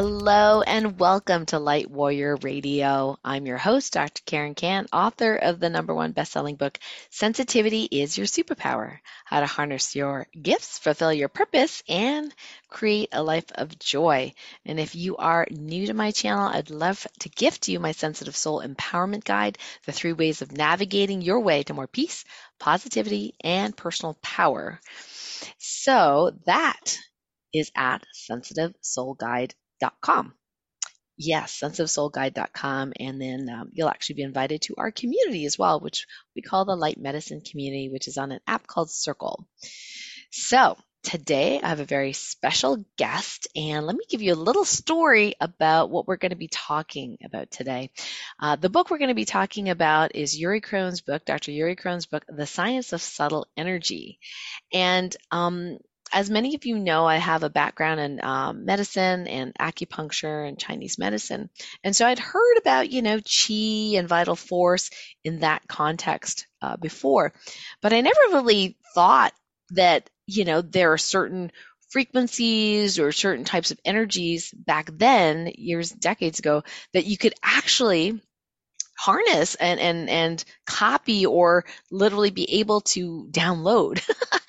Hello and welcome to Light Warrior Radio. I'm your host, Dr. Karen Kan, author of the number one best-selling book, Sensitivity is Your Superpower: How to Harness Your Gifts, Fulfill Your Purpose, and Create a Life of Joy. And if you are new to my channel, I'd love to gift you my Sensitive Soul Empowerment Guide, the three ways of navigating your way to more peace, positivity, and personal power. So that is at sensitivesoulguide.com sensitivesoulguide.com. Yes, sensitivesoulguide.com. And then um, you'll actually be invited to our community as well, which we call the Light Medicine Community, which is on an app called Circle. So today I have a very special guest, and let me give you a little story about what we're going to be talking about today. Uh, the book we're going to be talking about is Yuri Kronn's book, Dr. Yuri Kronn's book, The Science of Subtle Energy. And um, as many of you know, I have a background in um, medicine and acupuncture and Chinese medicine. And so I'd heard about, you know, qi and vital force in that context uh, before. But I never really thought that, you know, there are certain frequencies or certain types of energies back then, years, decades ago, that you could actually harness and and and copy or literally be able to download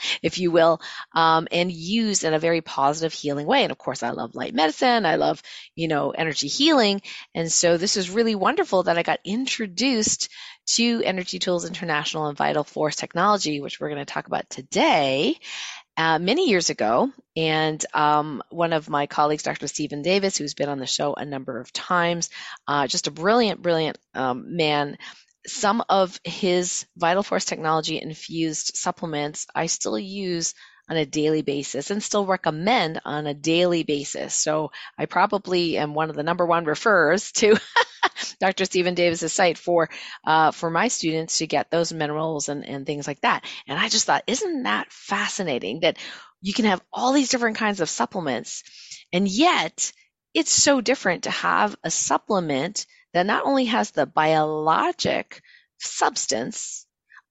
if you will um, and use in a very positive healing way. And of course i love light medicine. I love you know energy healing. And so this is really wonderful that i got introduced to energy tools international and vital force technology which we're going to talk about today uh, many years ago. And um, one of my colleagues, Dr. Stephen Davis, who's been on the show a number of times, uh, just a brilliant, brilliant um, man. Some of his Vital Force technology infused supplements I still use on a daily basis and still recommend on a daily basis. So I probably am one of the number one refers to Dr. Stephen Davis's site for uh, for my students to get those minerals and, and things like that. And I just thought, isn't that fascinating that you can have all these different kinds of supplements, and yet it's so different to have a supplement that not only has the biologic substance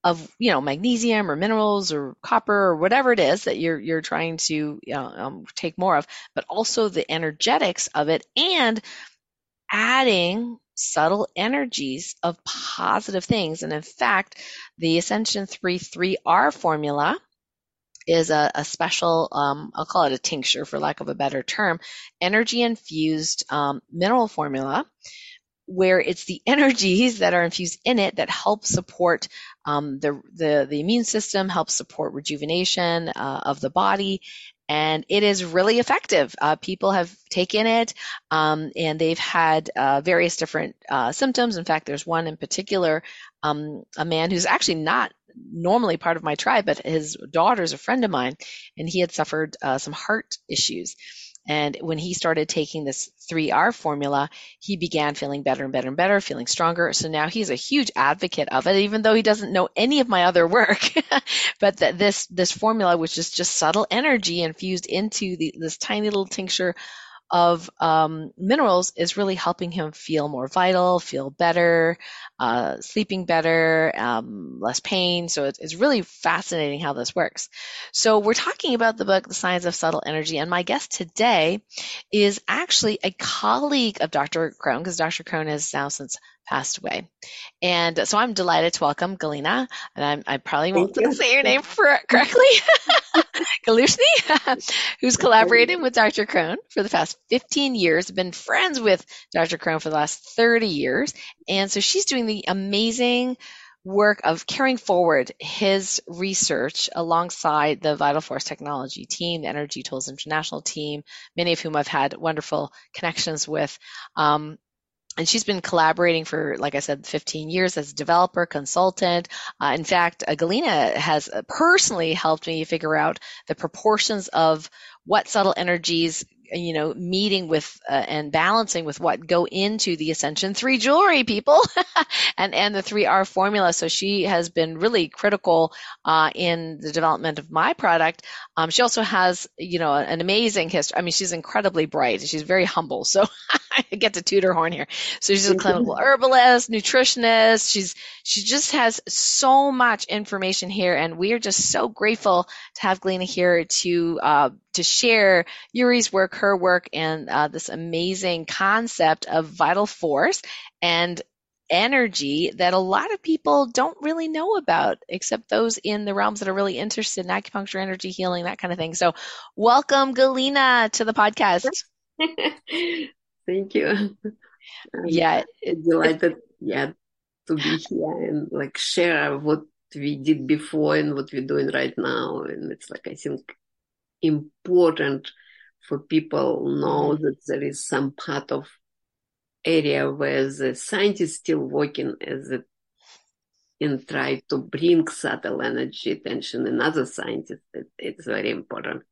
of you know magnesium or minerals or copper or whatever it is that you're you're trying to you know, um, take more of, but also the energetics of it and adding subtle energies of positive things. And in fact, the Ascension 3 3R formula is a, a special, um, I'll call it a tincture for lack of a better term, energy infused um, mineral formula where it's the energies that are infused in it that help support um, the, the, the immune system, help support rejuvenation uh, of the body, and it is really effective. Uh, people have taken it um, and they've had uh, various different uh, symptoms. In fact, there's one in particular, um, a man who's actually not normally part of my tribe, but his daughter is a friend of mine, and he had suffered uh, some heart issues. And when he started taking this 3R formula, he began feeling better and better and better, feeling stronger. So now he's a huge advocate of it, even though he doesn't know any of my other work. but that this this formula, which is just subtle energy infused into the, this tiny little tincture of um, minerals is really helping him feel more vital, feel better, uh, sleeping better, um, less pain. So it's, it's really fascinating how this works. So we're talking about the book, The Science of Subtle Energy, and my guest today is actually a colleague of Dr. Kronn, because Dr. Kronn has now since passed away. And so I'm delighted to welcome Galina, and I'm, i probably won't you. say your name for, correctly, Galushny, who's collaborated with Dr. Kronn for the past 15 years, been friends with Dr. Kronn for the last 30 years. And so she's doing the amazing work of carrying forward his research alongside the Vital Force Technology team, the Energy Tools International team, many of whom I've had wonderful connections with. Um, and she's been collaborating for, like I said, 15 years as a developer, consultant. Uh, in fact, uh, Galina has personally helped me figure out the proportions of what subtle energies you know meeting with uh, and balancing with what go into the ascension 3 jewelry people. And and the 3r formula. So she has been really critical uh, in the development of my product. Um, she also has you know an amazing history i mean she's incredibly bright. She's very humble. So I get to toot her horn here. So she's a clinical herbalist, nutritionist. She's she just has so much information here, and we are just so grateful to have Galina here to uh, to share Yuri's work, her work, and uh, this amazing concept of vital force and energy that a lot of people don't really know about, except those in the realms that are really interested in acupuncture, energy healing, that kind of thing. So, welcome, Galina, to the podcast. Thank you. I'm yeah, delighted. Yeah, to be here and like share what we did before and what we're doing right now. And it's like I think important for people know mm-hmm. that there is some part of area where the scientists still working as a and try to bring subtle energy attention and other scientists. It, it's very important.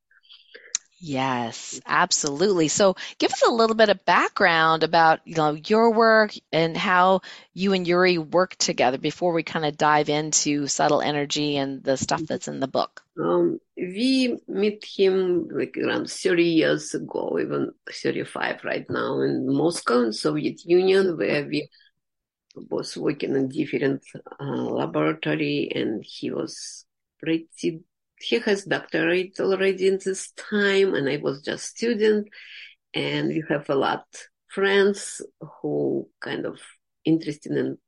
Yes, absolutely. So give us a little bit of background about, you know, your work and how you and Yuri work together before we kind of dive into subtle energy and the stuff mm-hmm. that's in the book. Um, we met him like around 30 years ago, even 35 right now in Moscow in Soviet Union, where we was working in different uh, laboratory and he was pretty he has doctorate already in this time and I was just student and we have a lot friends who kind of interested in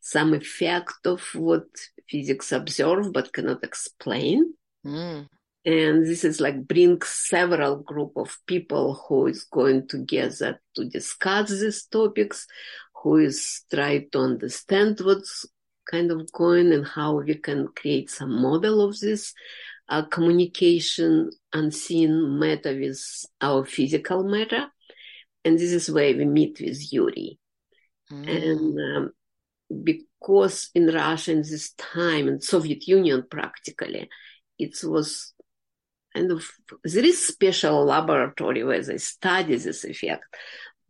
some effect of what physics observe but cannot explain. Mm. And this is like bring several group of people who is going together to discuss these topics, who is try to understand what's kind of going and how we can create some model of this uh, communication unseen matter with our physical matter. And this is where we meet with Yuri. Mm. And um, because in Russia in this time, in Soviet Union practically, it was kind of, there is special laboratory where they study this effect,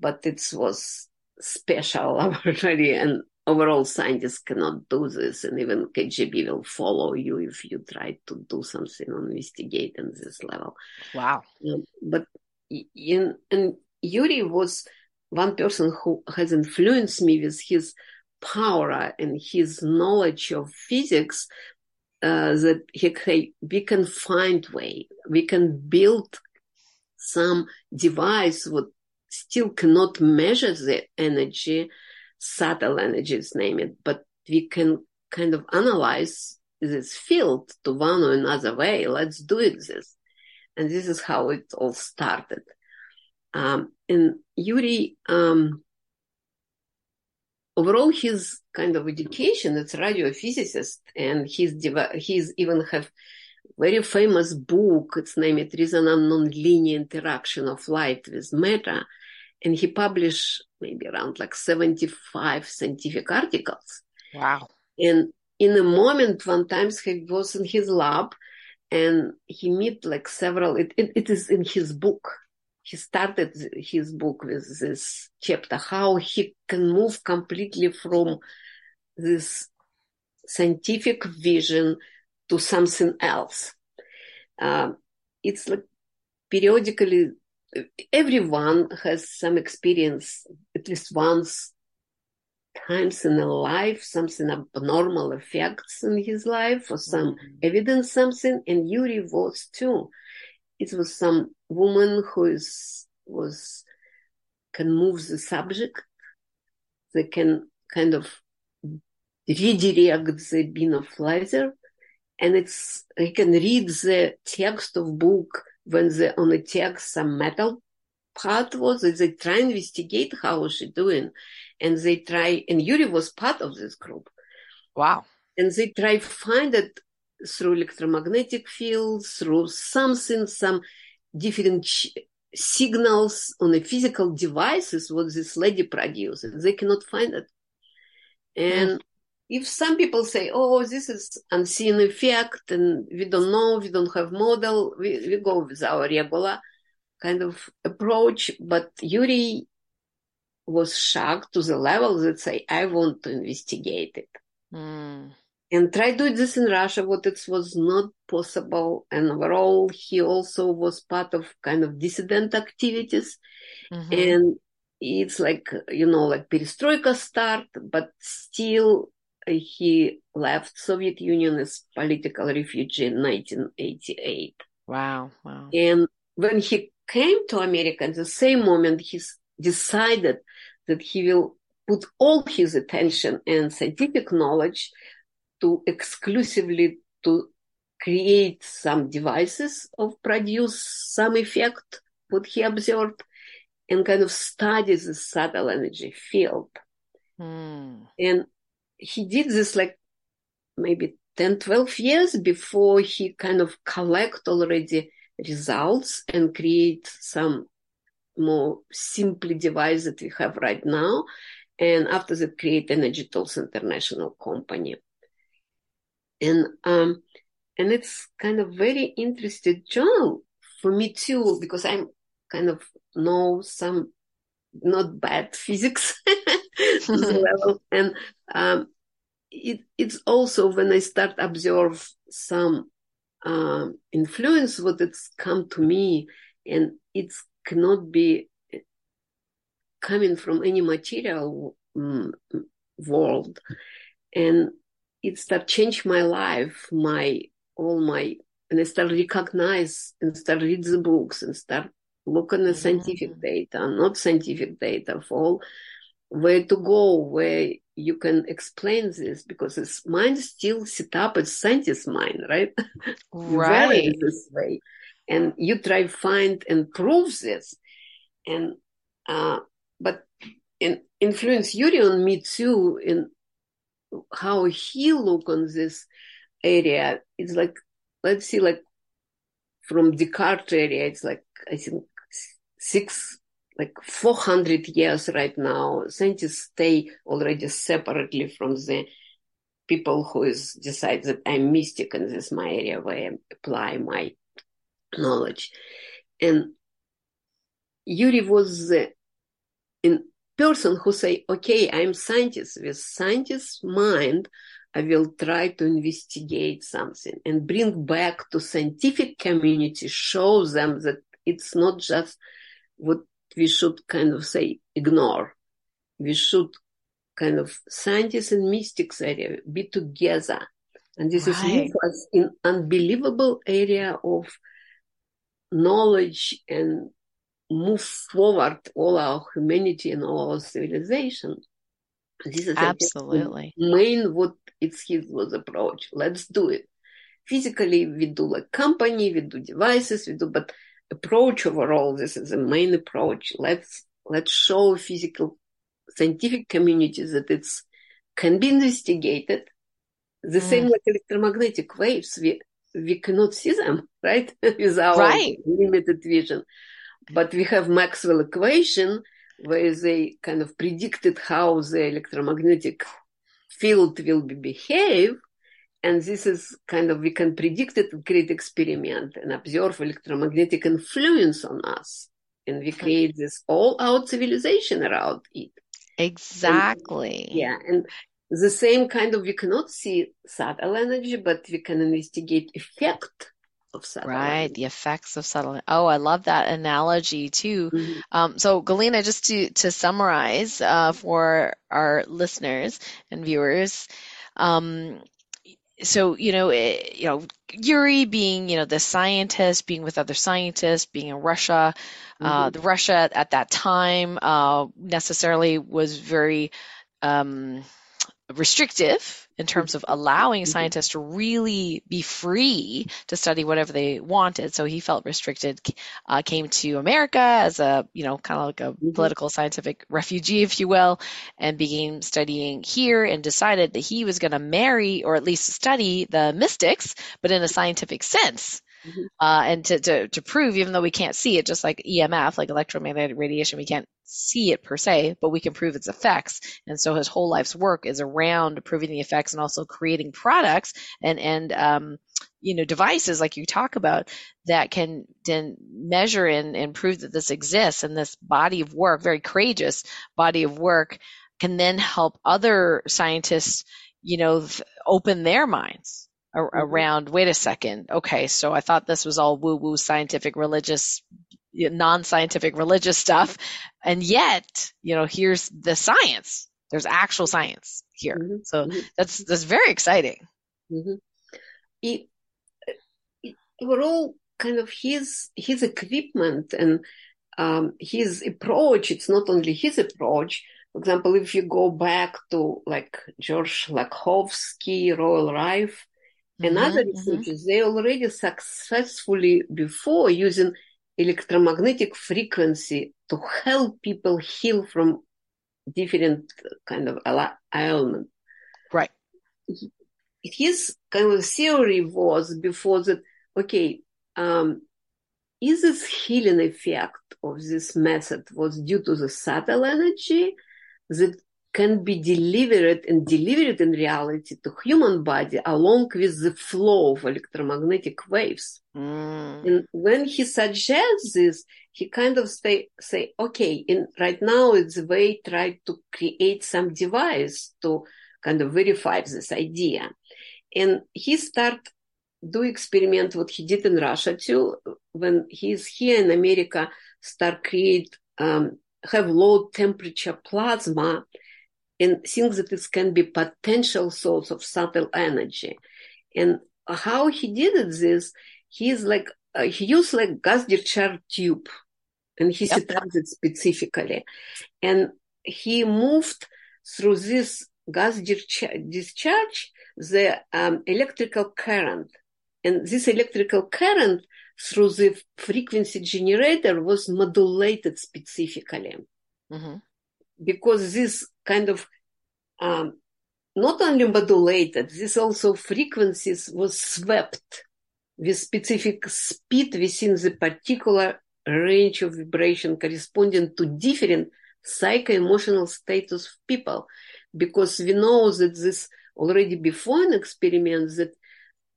but it was special laboratory and overall scientists cannot do this and even KGB will follow you if you try to do something on investigate on this level. Wow. Um, but in, and Yuri was one person who has influenced me with his power and his knowledge of physics uh, that he, we can find way, we can build some device that still cannot measure the energy, subtle energies, name it, but we can kind of analyze this field to one or another way. Let's do it this. And this is how it all started. Um, and Yuri, um, overall, his kind of education, it's radiophysicist and he's, he's even have very famous book. It's named Resonant Nonlinear Interaction of Light with Matter and he published maybe around like 75 scientific articles. Wow. And in a moment, one time he was in his lab and he met like several, it, it, it is in his book. He started his book with this chapter, how he can move completely from this scientific vision to something else. Uh, it's like periodically everyone has some experience at least once times in a life, something abnormal affects in his life or some mm-hmm. evidence something. And Yuri was too. It was some woman who is, was, can move the subject. They can kind of redirect the beam of laser. And it's, he can read the text of book when they on the some metal part was that they try investigate how she doing and they try and Yuri was part of this group. Wow. And they try find it through electromagnetic fields, through something, some different ch- signals on the physical devices what this lady produces. They cannot find it. And mm if some people say, oh, this is unseen effect and we don't know, we don't have model, we, we go with our regular kind of approach. But Yuri was shocked to the level that say, I want to investigate it. Mm. And try do this in Russia, what it was not possible. And overall, he also was part of kind of dissident activities. Mm-hmm. And it's like you know like perestroika start but still he left soviet union as political refugee in 1988 wow wow and when he came to america at the same moment he decided that he will put all his attention and scientific knowledge to exclusively to create some devices of produce some effect what he observed and kind of studies the subtle energy field. Mm. And he did this like maybe 10, 12 years before he kind of collect already results and create some more simply device that we have right now. And after that, create Energy Tools International company. And, um, and it's kind of very interesting journal for me too, because I'm kind of know some not bad physics level. And um, it, it's also when I start observe some um, influence, what it's come to me, and it cannot be coming from any material um, world. And it start change my life, my all my, and I start recognize and start read the books and start look at the mm-hmm. scientific data, not scientific data for where to go, where you can explain this because his mind still set up as scientist mind, right? Right. this way. And you try find and prove this. And, uh, but in, influence Yuri on me too in how he look on this area. It's like, let's see, like from Descartes area, it's like, I think six, like 400 years right now. Scientists stay already separately from the people who is decide that I'm mystic and this is my area where I apply my knowledge. And Yuri was the in person who say, okay, I'm scientist. With scientist mind, I will try to investigate something and bring back to scientific community, show them that it's not just what we should kind of say ignore. We should kind of scientists and mystics area be together. And this right. is us in unbelievable area of knowledge and move forward all our humanity and all our civilization. This is absolutely main what it's his was approach. Let's do it. Physically, we do like company, we do devices, we do, but approach overall. This is the main approach. Let's let's show physical scientific community that it's can be investigated. The mm. same like electromagnetic waves, we we cannot see them, right? With our right. limited vision. But we have Maxwell equation where they kind of predicted how the electromagnetic field will be behave and this is kind of, we can predict it, create experiment and observe electromagnetic influence on us. And we create this all out civilization around it. Exactly. And, yeah. And the same kind of, we cannot see subtle energy, but we can investigate effect of subtle right energy. the effects of subtle oh i love that analogy too mm-hmm. um, so galina just to to summarize uh, for our listeners and viewers um, so you know it, you know Yuri being you know the scientist being with other scientists being in Russia uh, mm-hmm. uh, the Russia at that time uh, necessarily was very um, restrictive in terms of allowing mm-hmm. scientists to really be free to study whatever they wanted. So he felt restricted, uh, came to America as a, you know, kind of like a mm-hmm. political scientific refugee, if you will, and began studying here and decided that he was going to marry or at least study the mystics, but in a scientific sense. Mm-hmm. Uh, and to, to, to prove, even though we can't see it, just like EMF, like electromagnetic radiation, we can't see it per se, but we can prove its effects. And so his whole life's work is around proving the effects and also creating products and, and, um, you know, devices like you talk about that can then measure and, and prove that this exists. And this body of work, very courageous body of work, can then help other scientists, you know, open their minds mm-hmm. around wait a second okay so i thought this was all woo woo scientific religious non-scientific religious stuff and yet you know here's the science there's actual science here mm-hmm. so mm-hmm. that's that's very exciting mm-hmm. it, it, overall kind of his his equipment and um, his approach it's not only his approach for example if you go back to like george lakhovsky royal rife and mm-hmm, other mm-hmm. researchers they already successfully before using electromagnetic frequency to help people heal from different kind of ailment. Right. His kind of theory was before that, okay, um, is this healing effect of this method was due to the subtle energy that can be delivered and delivered in reality to human body along with the flow of electromagnetic waves. Mm. And when he suggests this, he kind of say, say, okay, in right now it's a way try to create some device to kind of verify this idea. And he start do experiment what he did in Russia too. When he's here in America, start create um, have low temperature plasma and think that this can be potential source of subtle energy. And how he did this, he's like, uh, he used like gas discharge tube and he yep. set up it specifically. And he moved through this gas discharge the um, electrical current. And this electrical current through the frequency generator was modulated specifically. Mm-hmm. Because this kind of um, not only modulated, this also frequencies was swept with specific speed within the particular range of vibration corresponding to different psycho-emotional status of people. Because we know that this already before an experiment that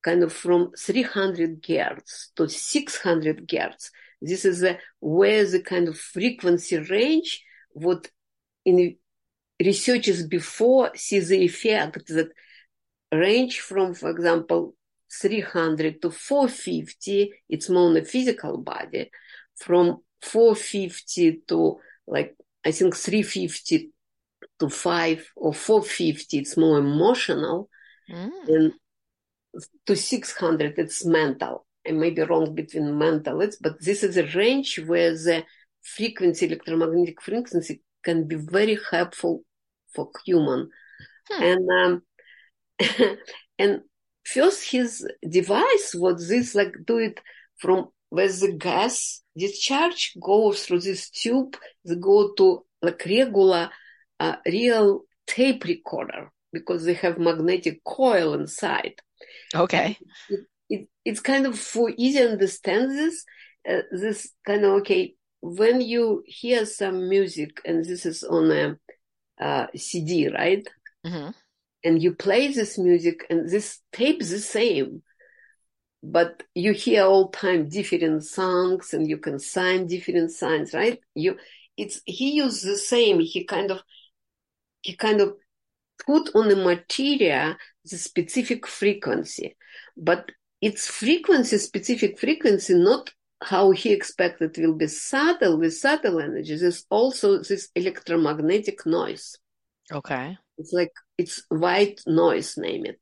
kind of from 300 hertz to 600 hertz, this is a, where the kind of frequency range what in researchers before see the effect that range from, for example, 300 to 450, it's more on the physical body. From 450 to like, I think 350 to 5 or 450, it's more emotional. Mm. And to 600, it's mental. I may be wrong between mental, it's, but this is a range where the frequency, electromagnetic frequency can be very helpful for human. Hmm. And um, and first his device was this like do it from where the gas discharge goes through this tube, they go to like regular uh, reel tape recorder because they have magnetic coil inside. Okay. It, it, it's kind of for easy understand this, uh, this kind of okay, when you hear some music and this is on a uh, CD, right? Mm-hmm. And you play this music, and this tape is the same, but you hear all time different songs, and you can sign different signs, right? You, it's he used the same. He kind of, he kind of put on the material the specific frequency, but it's frequency, specific frequency, not how he expected will be subtle with subtle energies There's also this electromagnetic noise. Okay. It's like it's white noise, name it.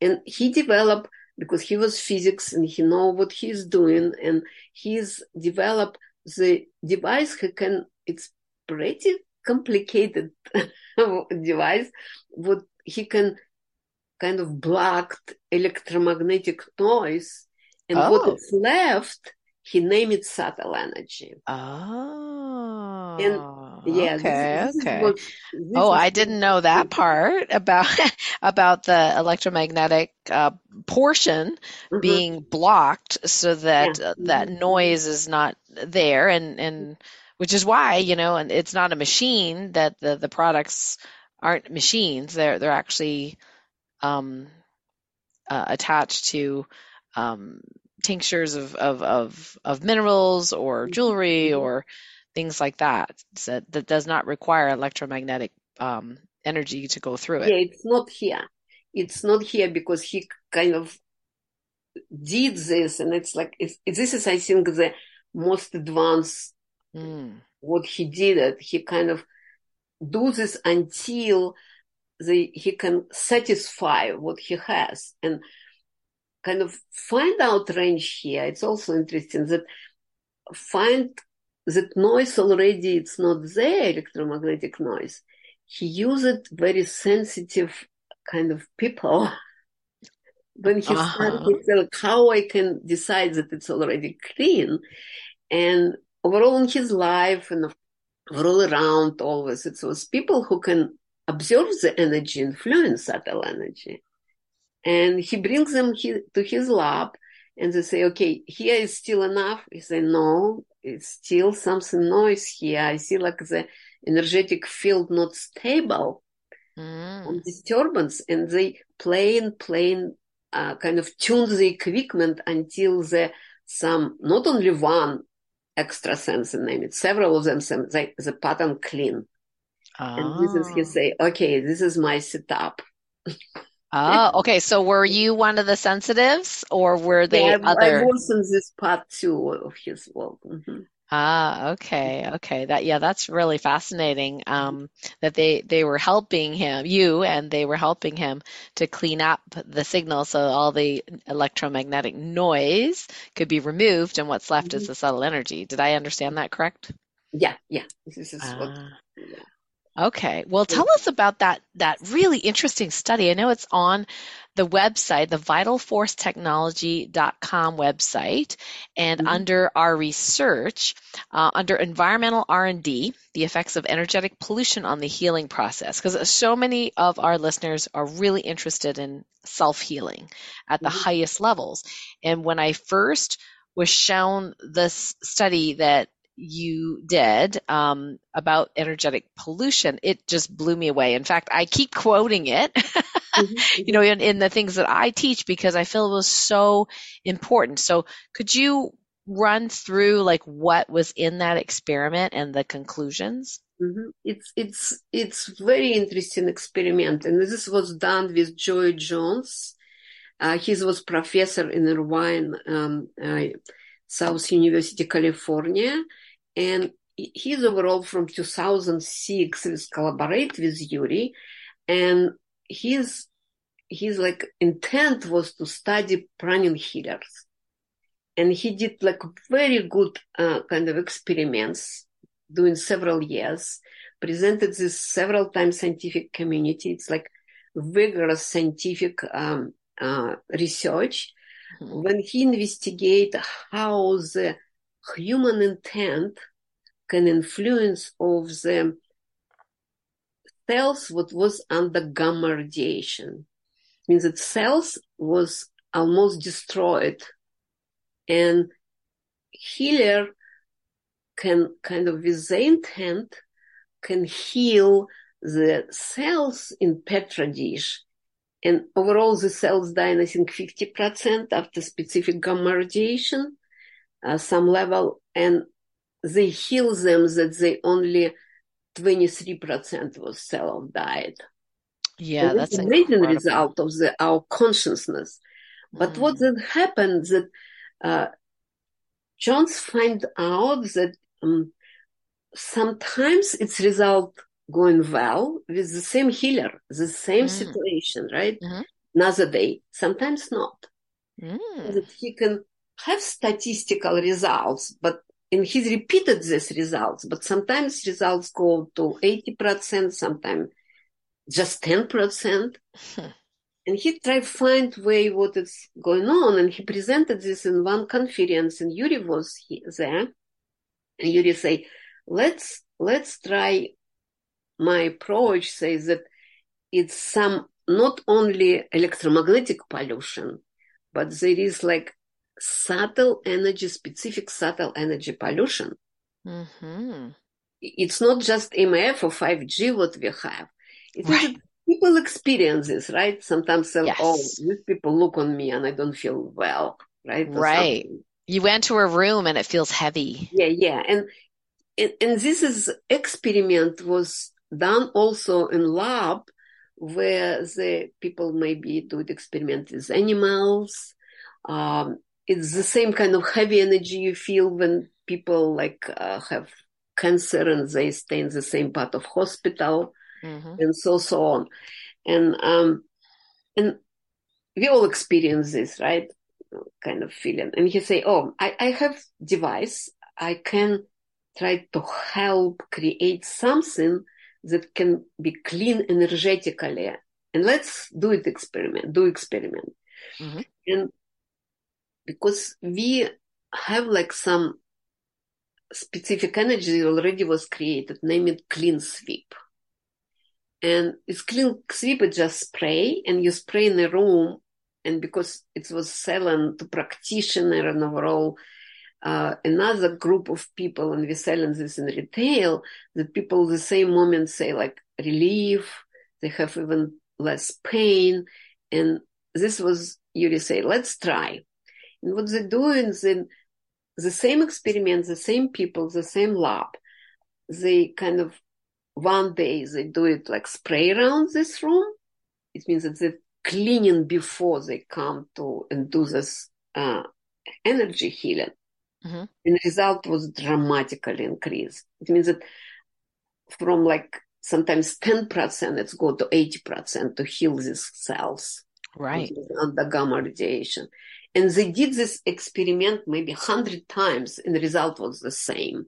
And he developed because he was physics and he know what he's doing and he's developed the device he can it's pretty complicated device what he can kind of blocked electromagnetic noise and oh. what is left he named it subtle energy. Oh. And yeah. Okay. This, this okay. What, oh, I didn't know that part about about the electromagnetic uh, portion mm-hmm. being blocked, so that yeah. uh, that mm-hmm. noise is not there, and and which is why you know, and it's not a machine that the the products aren't machines; they're they're actually um, uh, attached to um, tinctures of, of, of, of minerals or mm-hmm. jewelry or things like that so that does not require electromagnetic um, energy to go through it. Yeah, it's not here. It's not here because he kind of did this, and it's like it's, this is, I think, the most advanced Mm. what he did it he kind of do this until the he can satisfy what he has and kind of find out range here. It's also interesting that find that noise already it's not there electromagnetic noise. He used very sensitive kind of people. When he Uh-huh. started he said like, how i can decide that it's already clean. And overall in his life and overall around always it was people who can observe the energy influence subtle energy and he brings them he, to his lab and they say okay here is still enough. He say no it's still something noise here. I see like the energetic field not stable Mm. disturbance and they plain plain uh, kind of tune the equipment until the some not only one extra sensor name it several of them some they, the pattern clean. And this is he Oh. say okay this is my setup Oh, okay. So were you one of the sensitives or were they yeah, I, I other? was in this part too of his work Mhm. Ah, okay, okay. That yeah, that's really fascinating. Um, that they they were helping him, you, and they were helping him to clean up the signal so all the electromagnetic noise could be removed, and what's left is Mhm. the subtle energy. Did I understand that correct? yeah yeah this is what Ah. yeah. Okay. Well, tell us about that that really interesting study. I know it's on the website, the vitalforcetechnology.com website, and Mhm. under our research, uh, under environmental R&D, the effects of energetic pollution on the healing process because so many of our listeners are really interested in self-healing at the Mhm. highest levels. And when I first was shown this study that you did um, about energetic pollution, it just blew me away. In fact, I keep quoting it, Mhm. you know, in, in the things that I teach because I feel it was so important. So, could you run through like what was in that experiment and the conclusions? Mhm. It's it's it's very interesting experiment, and this was done with Joie Jones. Uh, he was professor in Irvine, um, uh, South University, California, and he's overall from 2006. He's collaborate with Yuri, and his his like intent was to study pranic healers, and he did like very good uh, kind of experiments doing several years, presented this several times scientific community. It's like vigorous scientific um, uh, research. Mhm. When he investigate how the human intent can influence of the cells what was under gamma radiation. Means that cells was almost destroyed. And healer can kind of with the intent can heal the cells in petri dish. And overall the cells die i think 50% after specific gamma radiation uh, some level and they heal them that they only 23% was cell of diet Yeah, and that's amazing incredible. result of the our consciousness but what Mm. then happened that uh, Jones find out that um, sometimes it's result going well with the same healer, the same Mm. situation, right? Mhm. Another day, sometimes not. Mm. That he can have statistical results, but and he's repeated these results, but sometimes results go to 80%, sometimes just 10%. Hmm. And he tried to find way what is going on, and he presented this in one conference, and Yuri was he, there. And Yuri say, "Let's let's try." My approach says that it's some not only electromagnetic pollution, but there is like subtle energy, specific subtle energy pollution. Mhm. It's not just MF or 5G what we have. It is Right. people experience this, right? Sometimes say, Yes. oh, these people look on me and I don't feel well, right? Or Right. something. You went to a room and it feels heavy. Yeah, yeah. And, and, and this is experiment was done also in lab where the people maybe do the experiment with animals. Um, it's the same kind of heavy energy you feel when people like uh, have cancer and they stay in the same part of hospital hmm and so so on. And um and we all experience this right? Kind of feeling. And he say oh i, I have device. I can try to help create something that can be clean energetically. And let's do it experiment do experiment. Mhm. and because we have like some specific energy already was created name it clean sweep. And it's clean sweep is just spray and you spray in a room and because it was selling to practitioner and overall uh, another group of people and we're selling this in retail the people the same moment say like relief they have even less pain. And this was Yuri say let's try and what they're doing then the same experiment the same people the same lab they kind of one day they do it like spray around this room. It means that they're cleaning before they come to and do this uh, energy healing. Mhm. and the result was dramatically increased. It means that from like sometimes 10% it's go to 80% to heal these cells. Right. under gamma radiation and they did this experiment maybe 100 times and the result was the same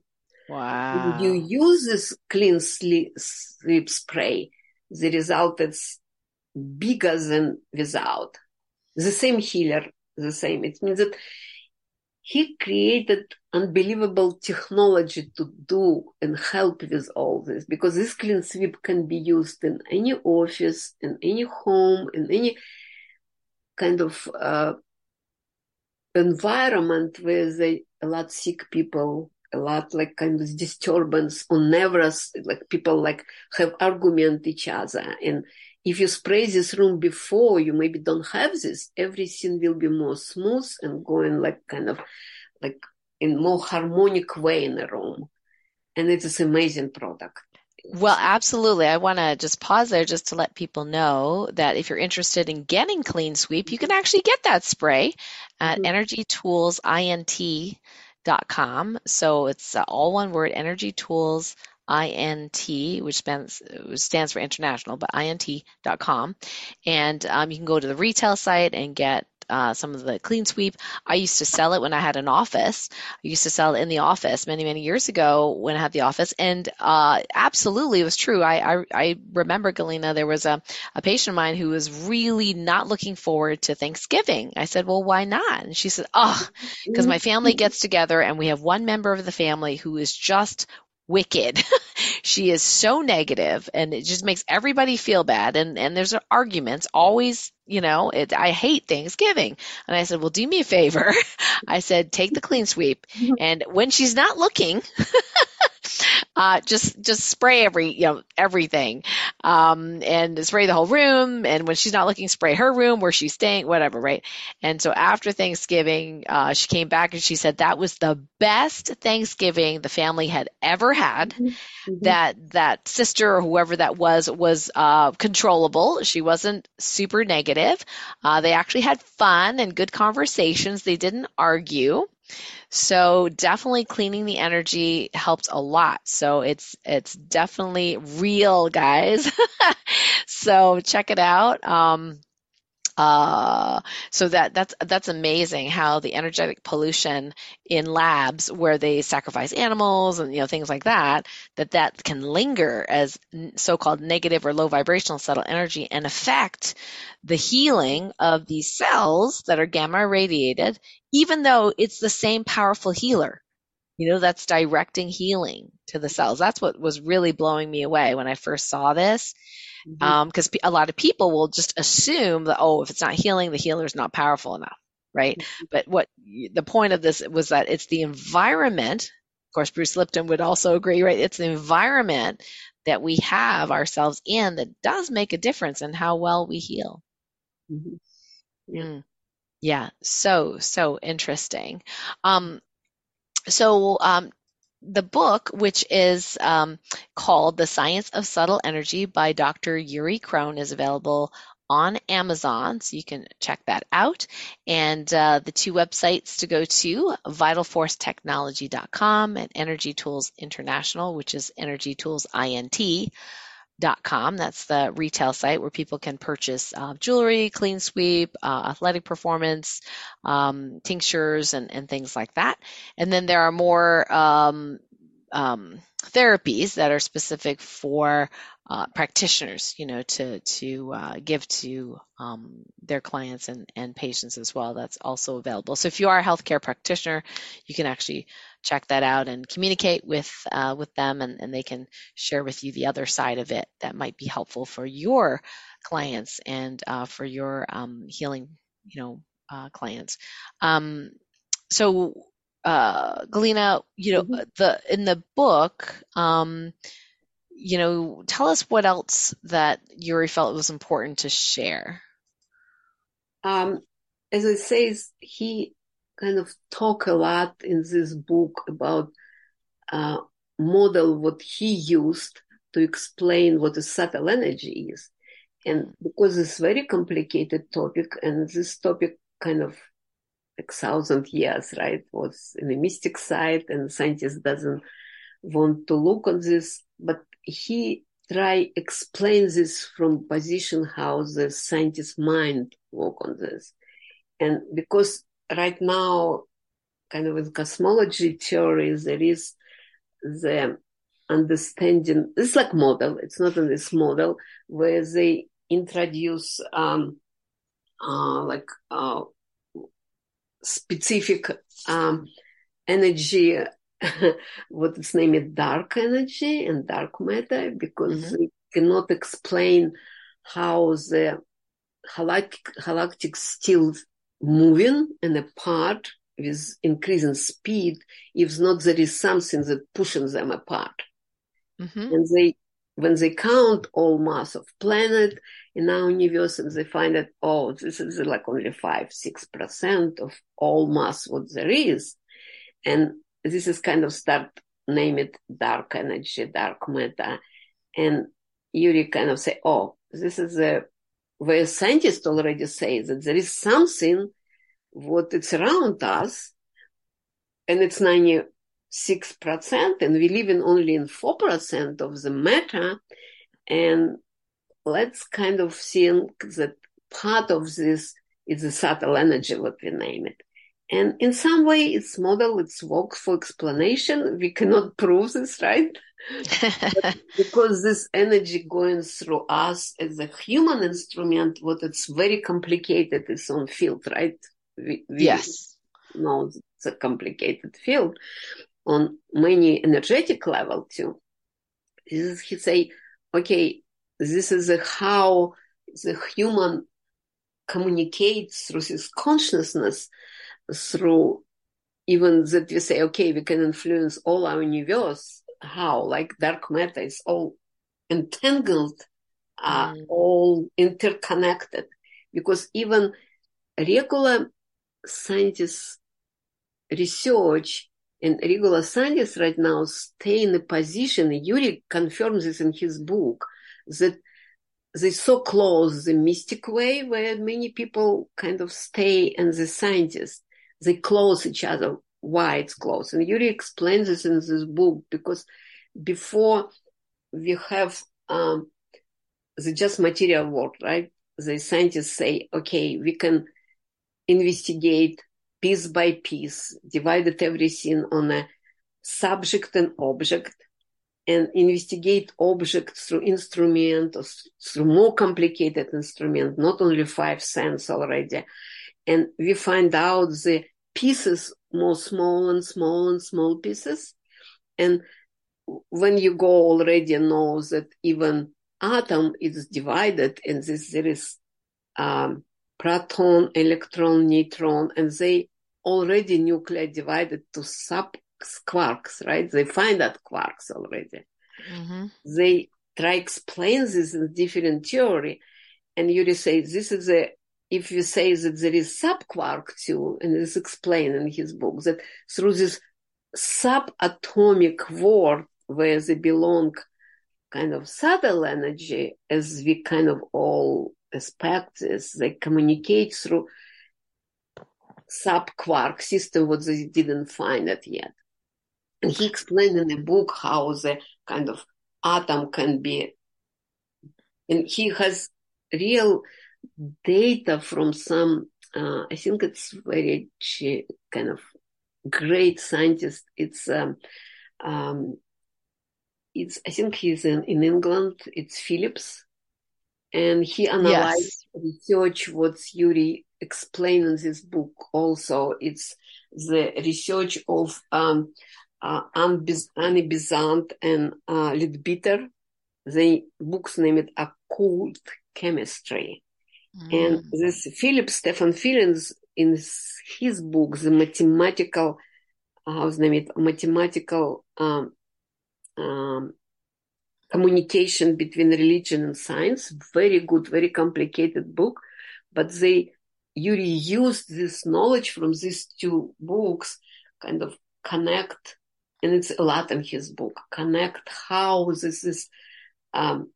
Wow. when you use this clean sleep, sleep spray, the result is bigger than without. The same healer, the same. It means that he created unbelievable technology to do and help with all this because this clean sweep can be used in any office, in any home, in any kind of uh, environment where they a lot sick people a lot like kind of disturbance or nervous like people like have argument each other. And if you spray this room before you maybe don't have this everything will be more smooth and going like kind of like in more harmonic way in the room. And it is amazing product Well, absolutely. I want to just pause there just to let people know that if you're interested in getting Clean Sweep, you can actually get that spray at Mhm. energytoolsint.com. So it's uh, all one word, Energy Tools INT, which stands, which stands for international, but INT.com. And um, you can go to the retail site and get uh, some of the clean sweep. I used to sell it when I had an office. I used to sell it in the office many, many years ago when I had the office. And uh, absolutely, it was true. I, I, I remember, Galina, there was a, a patient of mine who was really not looking forward to Thanksgiving. I said, Well, why not? And she said, Oh, because my family gets together and we have one member of the family who is just wicked. she is so negative and it just makes everybody feel bad and and there's arguments always, you know, it I hate Thanksgiving. And I said, "Well, do me a favor." I said, "Take the clean sweep mm-hmm. and when she's not looking, uh, just just spray every you know everything. Um, and spray the whole room. And when she's not looking spray her room where she's staying whatever right? And so after thanksgiving uh, she came back and she said that was the best thanksgiving the family had ever had. Mhm. that that sister or whoever that was was uh, controllable. She wasn't super negative. Uh, they actually had fun and good conversations. They didn't argue so definitely cleaning the energy helps a lot. So it's it's definitely real, guys. so check it out. Um, uh, so that that's that's amazing how the energetic pollution in labs where they sacrifice animals and you know things like that that that can linger as so-called negative or low vibrational subtle energy and affect the healing of these cells that are gamma irradiated even though it's the same powerful healer. You know that's directing healing to the cells. That's what was really blowing me away when i first saw this Because a lot of people will just assume that oh if it's not healing the healer is not powerful enough right but what the point of this was that it's the environment of course bruce lipton would also agree right it's the environment that we have ourselves in that does make a difference in how well we heal Mhm. Yeah. Mm. yeah so so interesting um so um the book, which is um, called The Science of Subtle Energy by Dr. Yuri Kronn, is available on Amazon, so you can check that out. And uh, the two websites to go to vitalforcetechnology.com and Energy Tools International, which is Energy Tools INT. Com. That's the retail site where people can purchase uh, jewelry, clean sweep, uh, athletic performance, um, tinctures, and, and things like that. And then there are more um, um, therapies that are specific for uh, practitioners, you know, to to uh, give to um, their clients and, and patients as well. That's also available. So if you are a healthcare practitioner, you can actually check that out and communicate with uh, with them, and, and they can share with you the other side of it that might be helpful for your clients and uh, for your um, healing, you know, uh, clients. Um, so uh, Galina, you know, mm-hmm. the in the book, um, you know, tell us what else that Yury felt was important to share. Um, as it says, he kind of talk a lot in this book about uh, model what he used to explain what a subtle energy is. And because it's very complicated topic and this topic kind of like thousand years, right, was in the mystic side and scientist doesn't want to look on this, but he try explain this from position how the scientist mind work on this. And because right now, kind of with cosmology theories, there is the understanding, it's like model, it's not in this model, where they introduce um, uh, like uh, specific um, energy, what is named dark energy and dark matter, because mm-hmm. they cannot explain how the galactic, galactic still moving and apart with increasing speed if not there is something that pushing them apart. Mm-hmm. And they when they count all mass of planet in our universe and they find that oh this is like only five six percent of all mass what there is and this is kind of start name it dark energy dark matter and Yury kind of say oh this is a where scientists already say that there is something what it's around us and it's 96% and we live in only in 4% of the matter and let's kind of think that part of this is the subtle energy what we name it and in some way it's model it's works for explanation we cannot prove this right because this energy going through us as a human instrument, what it's very complicated its own field, right? We, we yes. No, it's a complicated field on many energetic level too. This is he say, okay, this is how the human communicates through his consciousness, through even that we say, okay, we can influence all our universe how like dark matter is all entangled, uh, mm. all interconnected. Because even regular scientists research and regular scientists right now stay in a position, Yury confirms this in his book, that they so close the mystic way where many people kind of stay and the scientists, they close each other why it's close. And Yury explains this in this book because before we have um, the just material world, right? The scientists say, okay, we can investigate piece by piece, divided everything on a subject and object, and investigate objects through instrument or through more complicated instrument, not only five sense already. And we find out the pieces more small and small and small pieces. And when you go already know that even atom is divided and this there is um, proton, electron, neutron, and they already nuclear divided to sub quarks, right? They find that quarks already. Mm-hmm. They try explain this in different theory. And Yury says this is a if you say that there is subquark too, and it's explained in his book that through this subatomic world where they belong kind of subtle energy as we kind of all expect, is they communicate through sub-quark system, what they didn't find it yet. And he explained in the book how the kind of atom can be, and he has real data from some, uh, I think it's very kind of great scientist. It's, um, um, it's, I think he's in, in England. It's Phillips. And he analyzed yes. research what Yury explained in this book also. It's the research of, um, uh, Annie Besant and uh, Leadbeater. The book's named Occult Chemistry. Mm. And this Philip Stefan Phillips in his book, the mathematical, how's name it, mathematical um, um, communication between religion and science, very good, very complicated book, but they you reuse this knowledge from these two books, kind of connect, and it's a lot in his book, connect how this is um,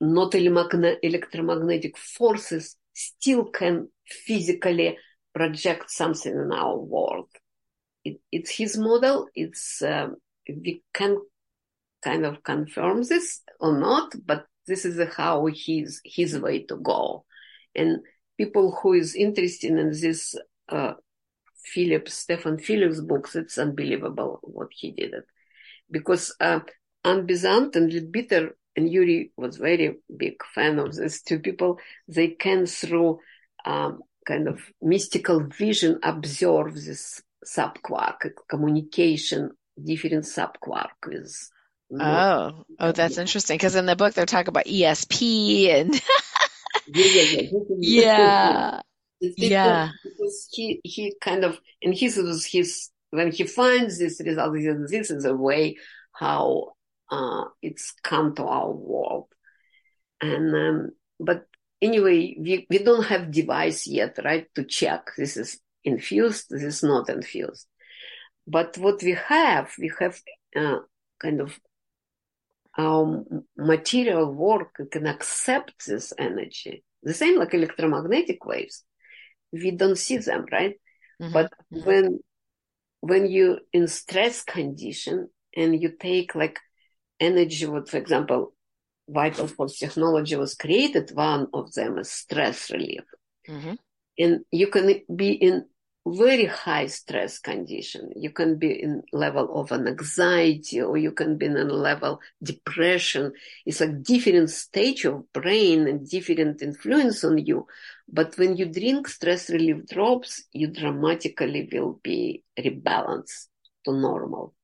not electromagnetic forces still can physically project something in our world. It, it's his model. It's um, we can kind of confirm this or not, but this is how his his way to go. And people who is interested in this uh, Phillips Stephan Phillips books, it's unbelievable what he did it because uh, Anne Besant and Leadbeater and Yury was very big fan of these two people. They can through um, kind of mystical vision observe this subquark communication, different subquark with. Oh, oh, that's interesting. Because in the book they're talking about ESP and yeah, yeah, yeah, yeah. yeah. Because he he kind of and he was his when he finds this result, this is a way how uh, it's come to our world. And um, but anyway, we, we don't have device yet, right, to check this is infused, this is not infused. But what we have, we have uh, kind of our material work can accept this energy. The same like electromagnetic waves. We don't see them, right? Mm-hmm. But mm-hmm. when when you in stress condition and you take like energy, what for example, vital force technology was created, one of them is stress relief. Mm-hmm. And you can be in very high stress condition. You can be in level of an anxiety or you can be in a level depression. It's a different stage of brain and different influence on you. But when you drink stress relief drops, you dramatically will be rebalanced to normal.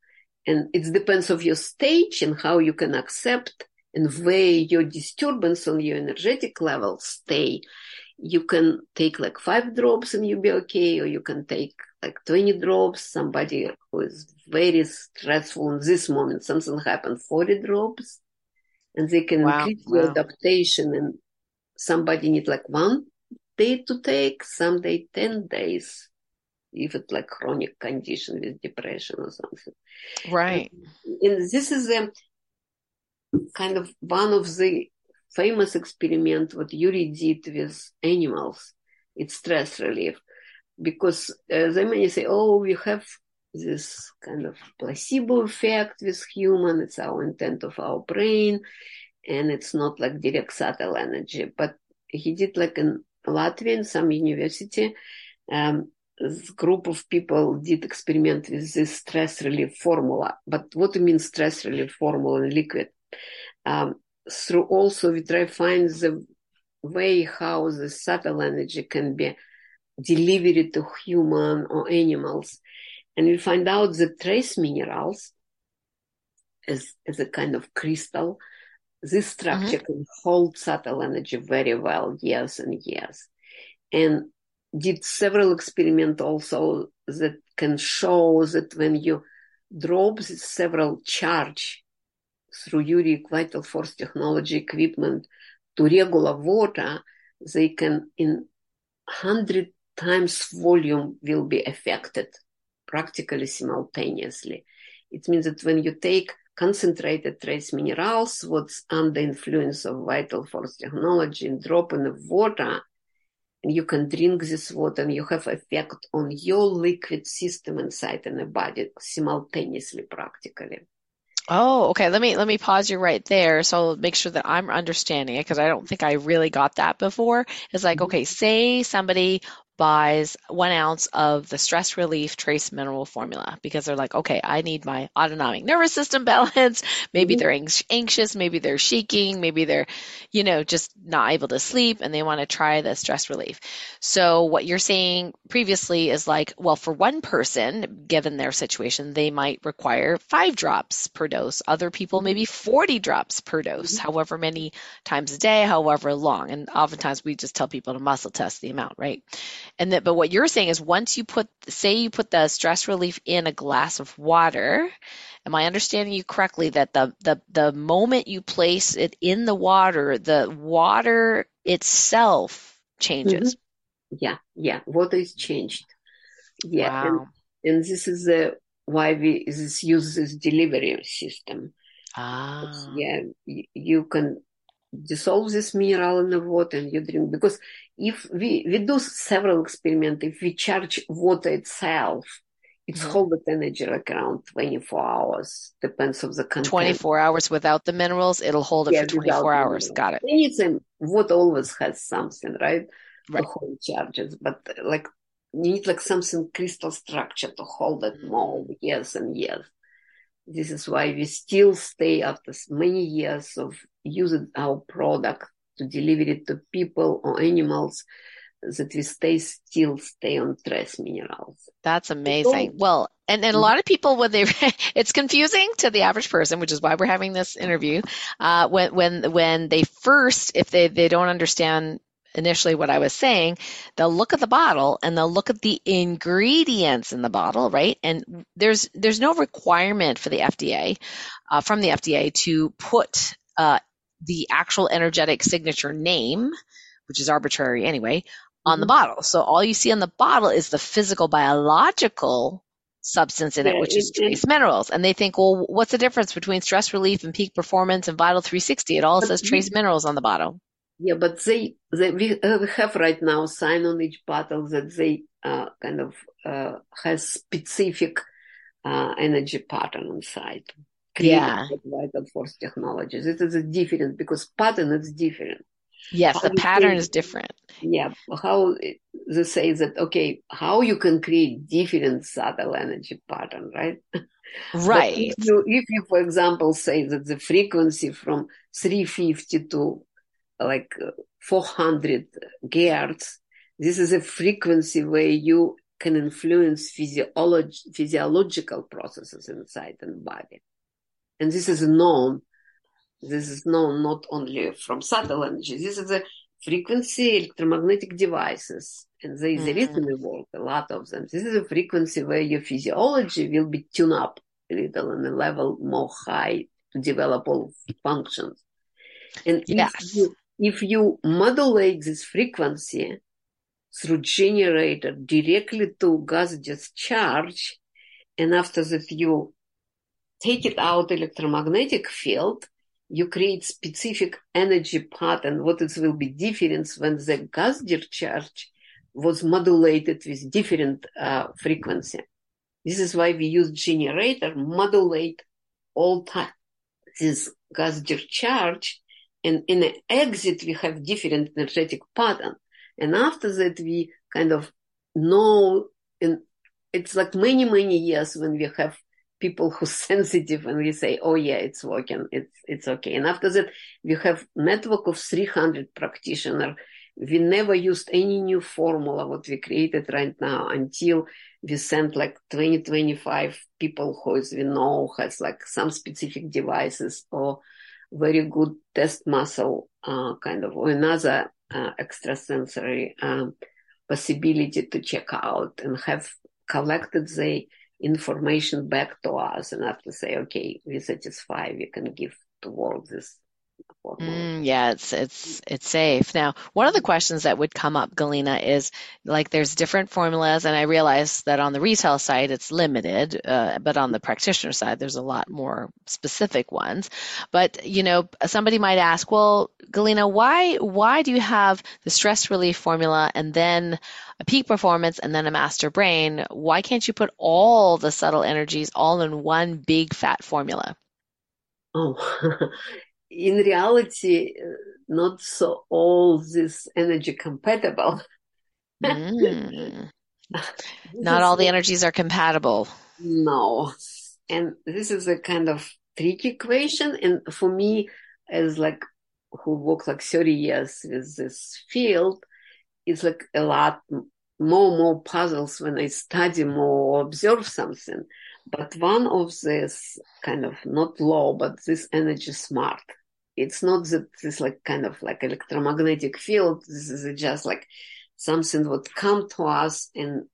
And it depends of your stage and how you can accept and where your disturbance on your energetic level stay. You can take like five drops and you'll be okay, or you can take like 20 drops. Somebody who is very stressful in this moment, something happened, 40 drops, and they can wow, increase wow. your adaptation. And somebody need like one day to take, some day 10 days if it's like chronic condition with depression or something. Right. And this is a kind of one of the famous experiment what Yury did with animals. It's stress relief because uh, they may say, oh, we have this kind of placebo effect with human. It's our intent of our brain and it's not like direct subtle energy. But he did like in Latvia in some university. Um, group of people did experiment with this stress relief formula. But what do you mean stress relief formula in liquid? Um, through also we try to find the way how the subtle energy can be delivered to human or animals. And we find out the trace minerals as, as a kind of crystal, this structure mm-hmm. can hold subtle energy very well, years and years. And did several experiments also that can show that when you drop several charge through uric vital force technology equipment to regular water, they can in hundred times volume will be affected practically simultaneously. It means that when you take concentrated trace minerals, what's under influence of vital force technology, and drop in the water, you can drink this water, and you have effect on your liquid system inside in the body simultaneously, practically. Oh, okay. Let me let me pause you right there. So make sure that I'm understanding it because I don't think I really got that before. It's like, mm-hmm. okay, say somebody buys one ounce of the stress relief trace mineral formula because they're like, okay, I need my autonomic nervous system balance. Maybe Mhm. they're anxious, maybe they're shaking, maybe they're, you know, just not able to sleep and they want to try the stress relief. So what you're saying previously is like, well, for one person, given their situation, they might require five drops per dose. Other people, maybe 40 drops per dose, Mhm. however many times a day, however long. And oftentimes we just tell people to muscle test the amount, right? And that, but what you're saying is once you put, say you put the stress relief in a glass of water, am I understanding you correctly that the, the, the moment you place it in the water, the water itself changes? Yeah, yeah. Water is changed. Yeah, and, Wow. and this is uh, why we this use this delivery system. Ah. Yeah, you, you can dissolve this mineral in the water and you drink because if we we do several experiments if we charge water itself it's Mhm. hold the energy like around 24 hours depends of the content 24 hours without the minerals, it'll hold it Yeah, for 24 hours. Got it. anything water always has something right Right. to hold charges but like you need like something crystal structure to hold it Mhm. more yes and yes this is why we still stay after many years of using our product to deliver it to people or animals that we stay still stay on trace minerals. That's amazing. Well, and, and a Mhm. lot of people when they it's confusing to the average person, which is why we're having this interview. Uh, when when when they first, if they they don't understand initially what I was saying, they'll look at the bottle and they'll look at the ingredients in the bottle, right? And there's there's no requirement for the FDA uh, from the FDA to put uh, the actual energetic signature name, which is arbitrary anyway, on the Mhm. bottle. So all you see on the bottle is the physical biological substance in it, Yeah, which is it- it- trace minerals. And they think, well, what's the difference between stress relief and peak performance and vital 360? It all says trace minerals on the bottle. Yeah, but they, they we, uh, we have right now sign on each bottle that they uh, kind of uh, has specific uh, energy pattern inside. Yeah. Vital Force Technologies. It is a different because pattern is different. Yes, How the pattern is different. Yeah, how they say that okay, how you can create different subtle energy pattern, right? Right. if you, if you, for example, say that the frequency from 350 to like uh, 400 gigahertz, this is a frequency where you can influence physiolog- physiological processes inside the body. And this is known. This is known not only from subtle energy. This is a frequency electromagnetic devices. And there is a Mhm. reason in the world, a lot of them. This is a frequency where your physiology will be tuned up a little on a level more high to develop all functions. And Yes. if you, if you modulate this frequency through generator directly to gas discharge, and after that you take it out electromagnetic field, you create specific energy pattern. What it will be different when the gas discharge was modulated with different uh, frequency. This is why we use generator modulate all time this gas discharge, and in the exit we have different energetic pattern. And after that we kind of know, and it's like many many years when we have people who sensitive and we say, oh yeah, it's working, it's it's okay. And after that we have network of 300 practitioner. We never used any new formula what we created right now until we sent like 20, 25 people who is we know has like some specific devices or very good test muscle uh, kind of or another uh, extrasensory um, possibility to check out and have collected the information back to us and have to say, okay, we satisfy, we can give to world this. Mm, yeah, it's it's it's safe. Now, one of the questions that would come up, Galina, is like there's different formulas, and I realize that on the retail side it's limited, uh, but on the practitioner side there's a lot more specific ones. But you know, somebody might ask, well, Galina, why why do you have the stress relief formula and then a peak performance and then a master brain? Why can't you put all the subtle energies all in one big fat formula? Oh, in reality, not so all this energy compatible. Mm. Not all the energies are compatible. No. And this is a kind of tricky question. And for me, as like who worked like 30 years with this field, it's like a lot more, more puzzles when I study more, or observe something. But one of this kind of not law, but this energy smart. It's not that this like kind of like electromagnetic field. This is just like something would come to us and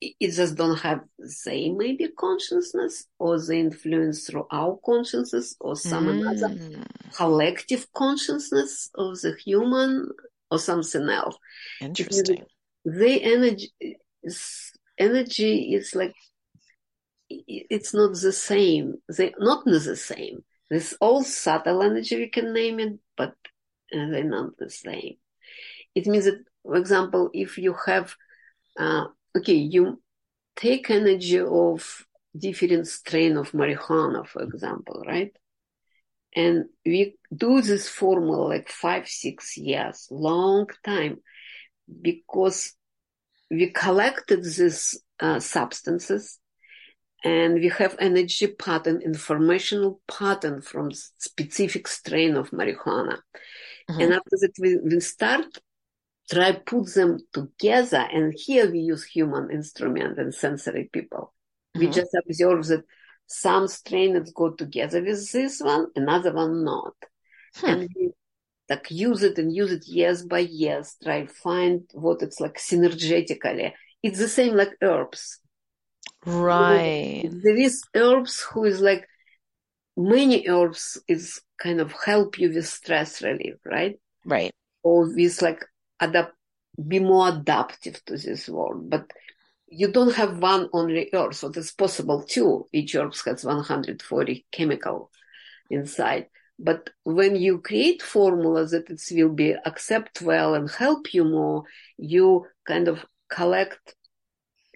it just don't have the same maybe consciousness or the influence through our consciousness or some Mm. another collective consciousness of the human or something else. Interesting. The energy is, energy is like it's not the same. They not the same. This all subtle energy we can name it, but uh, they're not the same. It means that, for example, if you have, uh, okay, you take energy of different strain of marijuana, for example, right? And we do this formula like five, six years, long time, because we collected these uh, substances and we have energy pattern, informational pattern from specific strain of marijuana. Mhm. And after that, we, we start try put them together. And here we use human instrument and sensory people. We Mhm. just observe that some strains go together with this one, another one not. Hmm. And we like use it and use it years by years, try find what it's like synergetically. It's the same like herbs. Right. There is herbs who is like many herbs is kind of help you with stress relief, right? Right. Or with like adapt, be more adaptive to this world. But you don't have one only herb, so it's possible too. Each herb has 140 chemical inside. But when you create formulas that it will be accept well and help you more, you kind of collect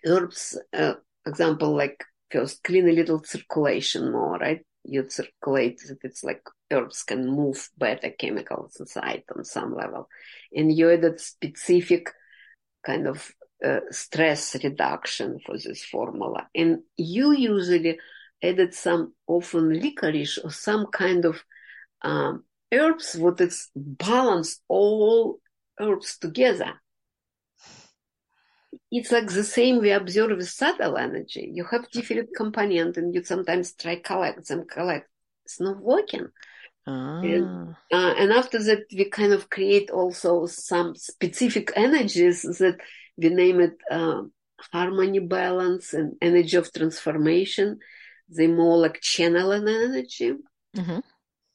herbs, uh, example, like first clean a little circulation more, right? You circulate that it's like herbs can move better chemicals inside on some level. And you added specific kind of uh, stress reduction for this formula. And you usually added some often licorice or some kind of um, herbs what it's balance all herbs together. It's like the same we observe with subtle energy. You have different component and you sometimes try collect them, collect. It's not working. Ah. Uh, and after that, we kind of create also some specific energies that we name it uh, harmony balance and energy of transformation. They more like channel an energy. Mhm.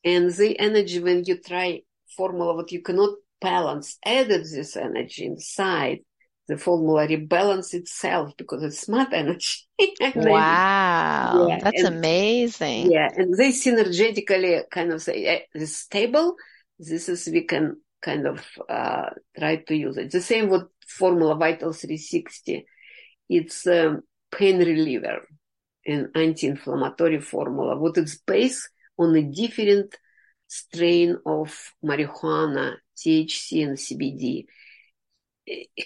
And the energy, when you try formula, what you cannot balance, added this energy inside, the formula rebalance itself because it's smart energy. Wow. Yeah, That's and- amazing. yeah, and they synergetically kind of say this stable. This is we can kind of uh, try to use it. The same with formula Vital 360. It's um, pain reliever, an anti-inflammatory formula. What it's based on a different strain of marijuana, THC and CBD.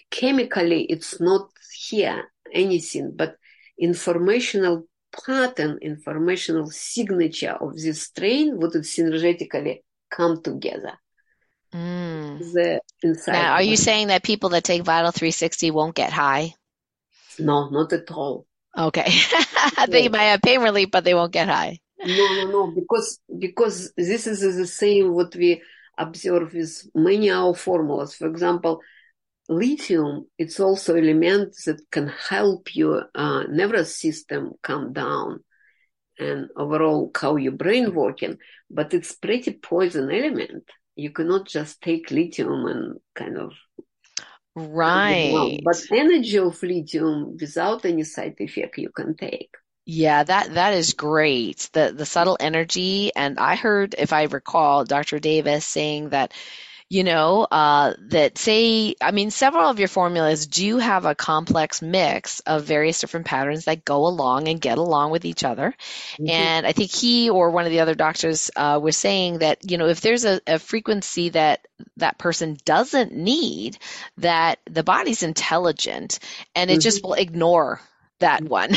Chemically, it's not here anything, but informational pattern, informational signature of this strain would it synergetically come together. Mm. The inside. Now, are you saying that people that take Vital 360 won't get high? No, not at all. Okay. they might have pain relief, but they won't get high. No, no, no, because because this is the same what we observe with many our formulas. For example, lithium, it's also element that can help your uh, nervous system calm down. and overall how your brain working, but it's pretty poison element. You cannot just take lithium and kind of right. But energy of lithium without any side effect you can take. Yeah, that that is great. The the subtle energy, and I heard, if I recall, Dr. Davis saying that you know, uh, that say, I mean, several of your formulas do have a complex mix of various different patterns that go along and get along with each other. Mm-hmm. And I think he or one of the other doctors uh, was saying that, you know, if there's a, a frequency that that person doesn't need, that the body's intelligent and it mm-hmm. just will ignore that mm-hmm. one.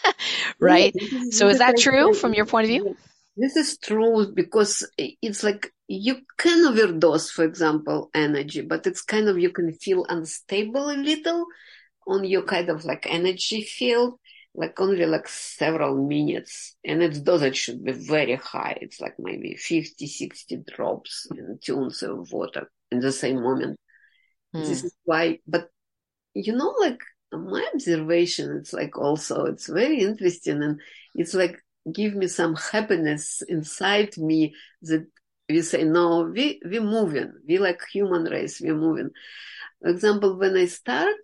right? Yeah, so is that true from your point of view? This is true because it's like you can overdose, for example, energy, but it's kind of you can feel unstable a little on your kind of like energy field, like only like several minutes. And its dosage should be very high. It's like maybe 50, 60 drops in tunes of water in the same moment. Hmm. This is why, but you know, like my observation, it's like also, it's very interesting and it's like give me some happiness inside me that we say, no, we, we moving. We like human race, we're moving. For example, when I start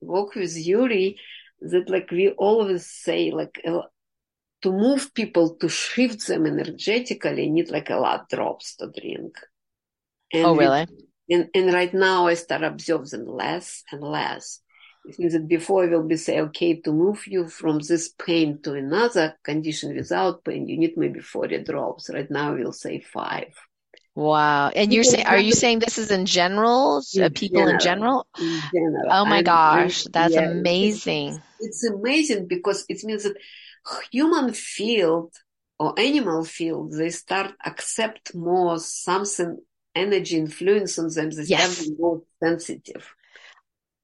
work with Yury, that like we always say like to move people to shift them energetically need like a lot drops to drink. And oh, really? We, and, and right now I start observing less and less. It means that before I will be say, okay, to move you from this pain to another condition without pain, you need maybe 40 drops. Right now we'll say five. Wow. And you're saying, are you saying this is in general, in uh, people general, in general? In general. Oh my and, gosh, that's yeah, amazing. It's, it's, amazing because it means that human field or animal field, they start accept more something energy influence on them. They yes. become more sensitive.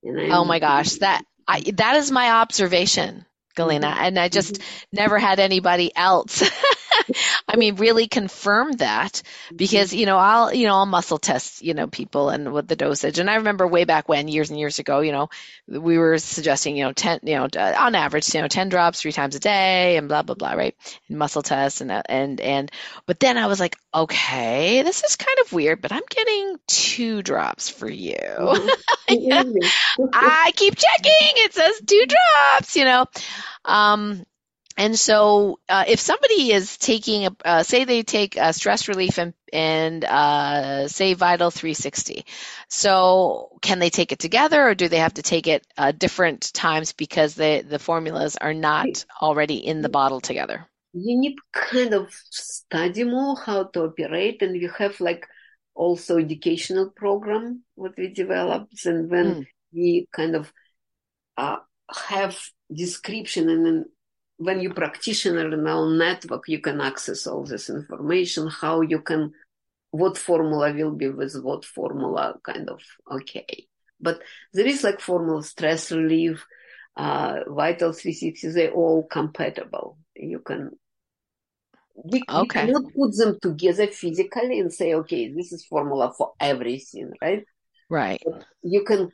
Oh my gosh, that I, that is my observation, Galina, mm-hmm. and I just mm-hmm. never had anybody else I mean, really confirm that because, you know, I'll, you know, I'll muscle test, you know, people and with the dosage. And I remember way back when, years and years ago, you know, we were suggesting, you know, 10, you know, on average, you know, 10 drops three times a day and blah, blah, blah, right? And muscle tests and, and, and, but then I was like, okay, this is kind of weird, but I'm getting two drops for you. Mm-hmm. I keep checking. It says two drops, you know. Um, and so, uh, if somebody is taking, a, uh, say they take a stress relief and, and uh, say Vital 360, so can they take it together, or do they have to take it uh, different times because the the formulas are not already in the bottle together? You need kind of study more how to operate, and we have like also educational program what we developed, and when mm. we kind of uh, have description and then when you practitioner in our network, you can access all this information, how you can, what formula will be with what formula, kind of, okay. But there is like formula stress relief, uh, vital 360, they're all compatible. You can, we, okay. we cannot put them together physically and say, okay, this is formula for everything, right? Right. But you can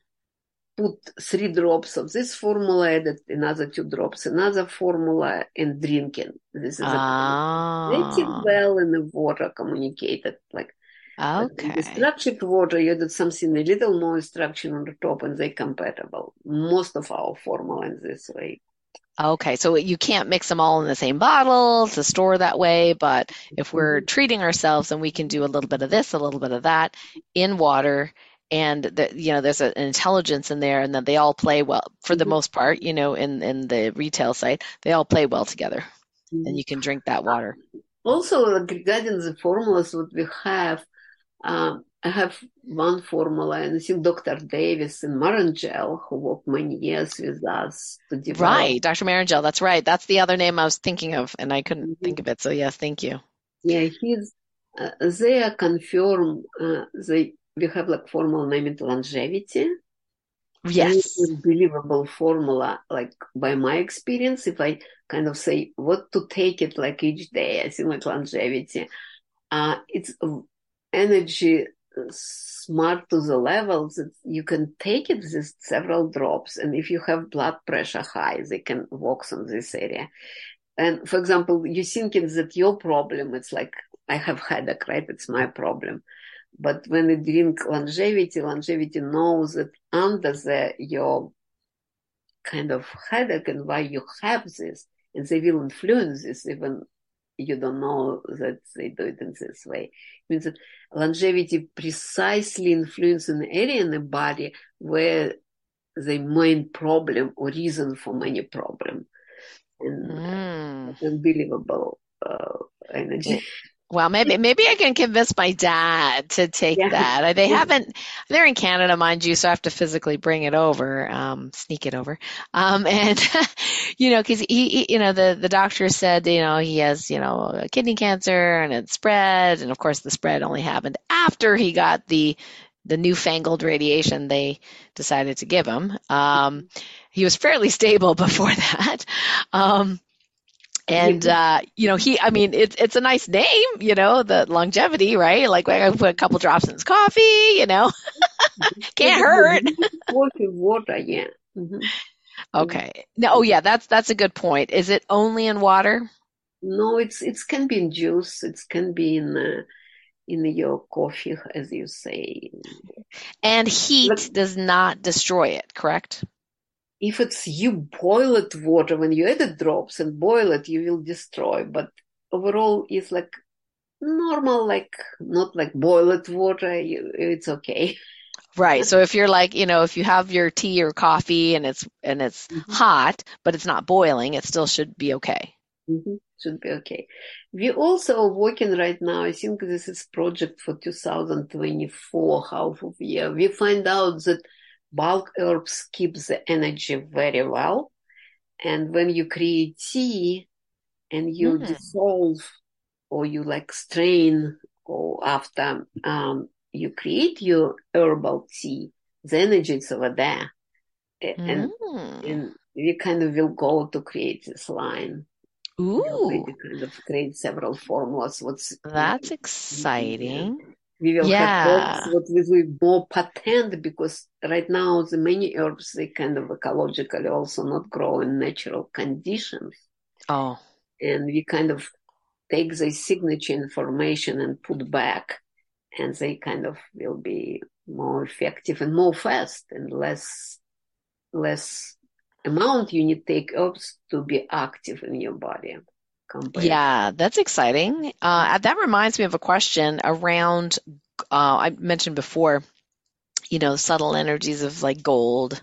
put three drops of this formula, added another two drops, another formula, and drinking. This is ah. pretty well in the water communicated. Like okay, the structured water, you added something a little more structured on the top, and they're compatible. Most of our formula in this way. Okay, so you can't mix them all in the same bottle to store that way, but if we're mm-hmm. treating ourselves, then we can do a little bit of this, a little bit of that in water and the, you know there's an intelligence in there and that they all play well for the mm-hmm. most part you know in in the retail site they all play well together mm-hmm. and you can drink that water also regarding the formulas what we have um, I have one formula, and I think Dr. Davis and Marangel, who worked many years with us to develop. Right, Dr. Marangel, that's right. That's the other name I was thinking of, and I couldn't mm-hmm. think of it. So, yes, thank you. Yeah, he's, uh, they are confirmed, uh, they we have like formula named longevity. Yes. Unbelievable formula, like by my experience, if I kind of say what to take it like each day, I think like longevity. Uh, it's energy smart to the level that you can take it with several drops. And if you have blood pressure high, they can work on this area. and for example, you're thinking that your problem, it's like, I have headache, right? It's my problem. But when you drink longevity, longevity knows that under the, your kind of headache and why you have this, and they will influence this even you don't know that they do it in this way. It means that longevity precisely influences an area in the body where the main problem or reason for many problem. And mm. unbelievable uh, energy. Well, maybe maybe I can convince my dad to take yeah. that. They haven't. They're in Canada, mind you, so I have to physically bring it over, um, sneak it over, um, and you know, because he, he, you know, the the doctor said, you know, he has, you know, kidney cancer and it spread, and of course, the spread only happened after he got the the newfangled radiation they decided to give him. Um, he was fairly stable before that. Um, and uh, you know, he I mean it's it's a nice name, you know, the longevity, right? Like I put a couple drops in his coffee, you know. Can't hurt. Water, water, yeah. Mm-hmm. Okay. No, oh yeah, that's that's a good point. Is it only in water? No, it's it can be in juice. It can be in uh, in your coffee, as you say. And heat but, does not destroy it, correct? If it's you boil it water when you add the drops and boil it you will destroy. But overall it's like normal like not like boil it water it's okay. Right. So if you're like you know if you have your tea or coffee and it's and it's mm-hmm. hot but it's not boiling it still should be okay. Mm-hmm. should be okay. We also are working right now i think this is project for 2024 half of year. We find out that bulk herbs keep the energy very well. And when you create tea and you mm. dissolve or you like strain or after um, you create your herbal tea, the energy is over there. And, mm. and we kind of will go to create this line. Ooh. We kind of create several formulas. What's that's exciting. We will yeah. have what will be more patent because right now the many herbs they kind of ecologically also not grow in natural conditions. Oh. And we kind of take the signature information and put back and they kind of will be more effective and more fast and less less amount you need to take herbs to be active in your body. Yeah, that's exciting. Uh, that reminds me of a question around. Uh, I mentioned before, you know, subtle energies of like gold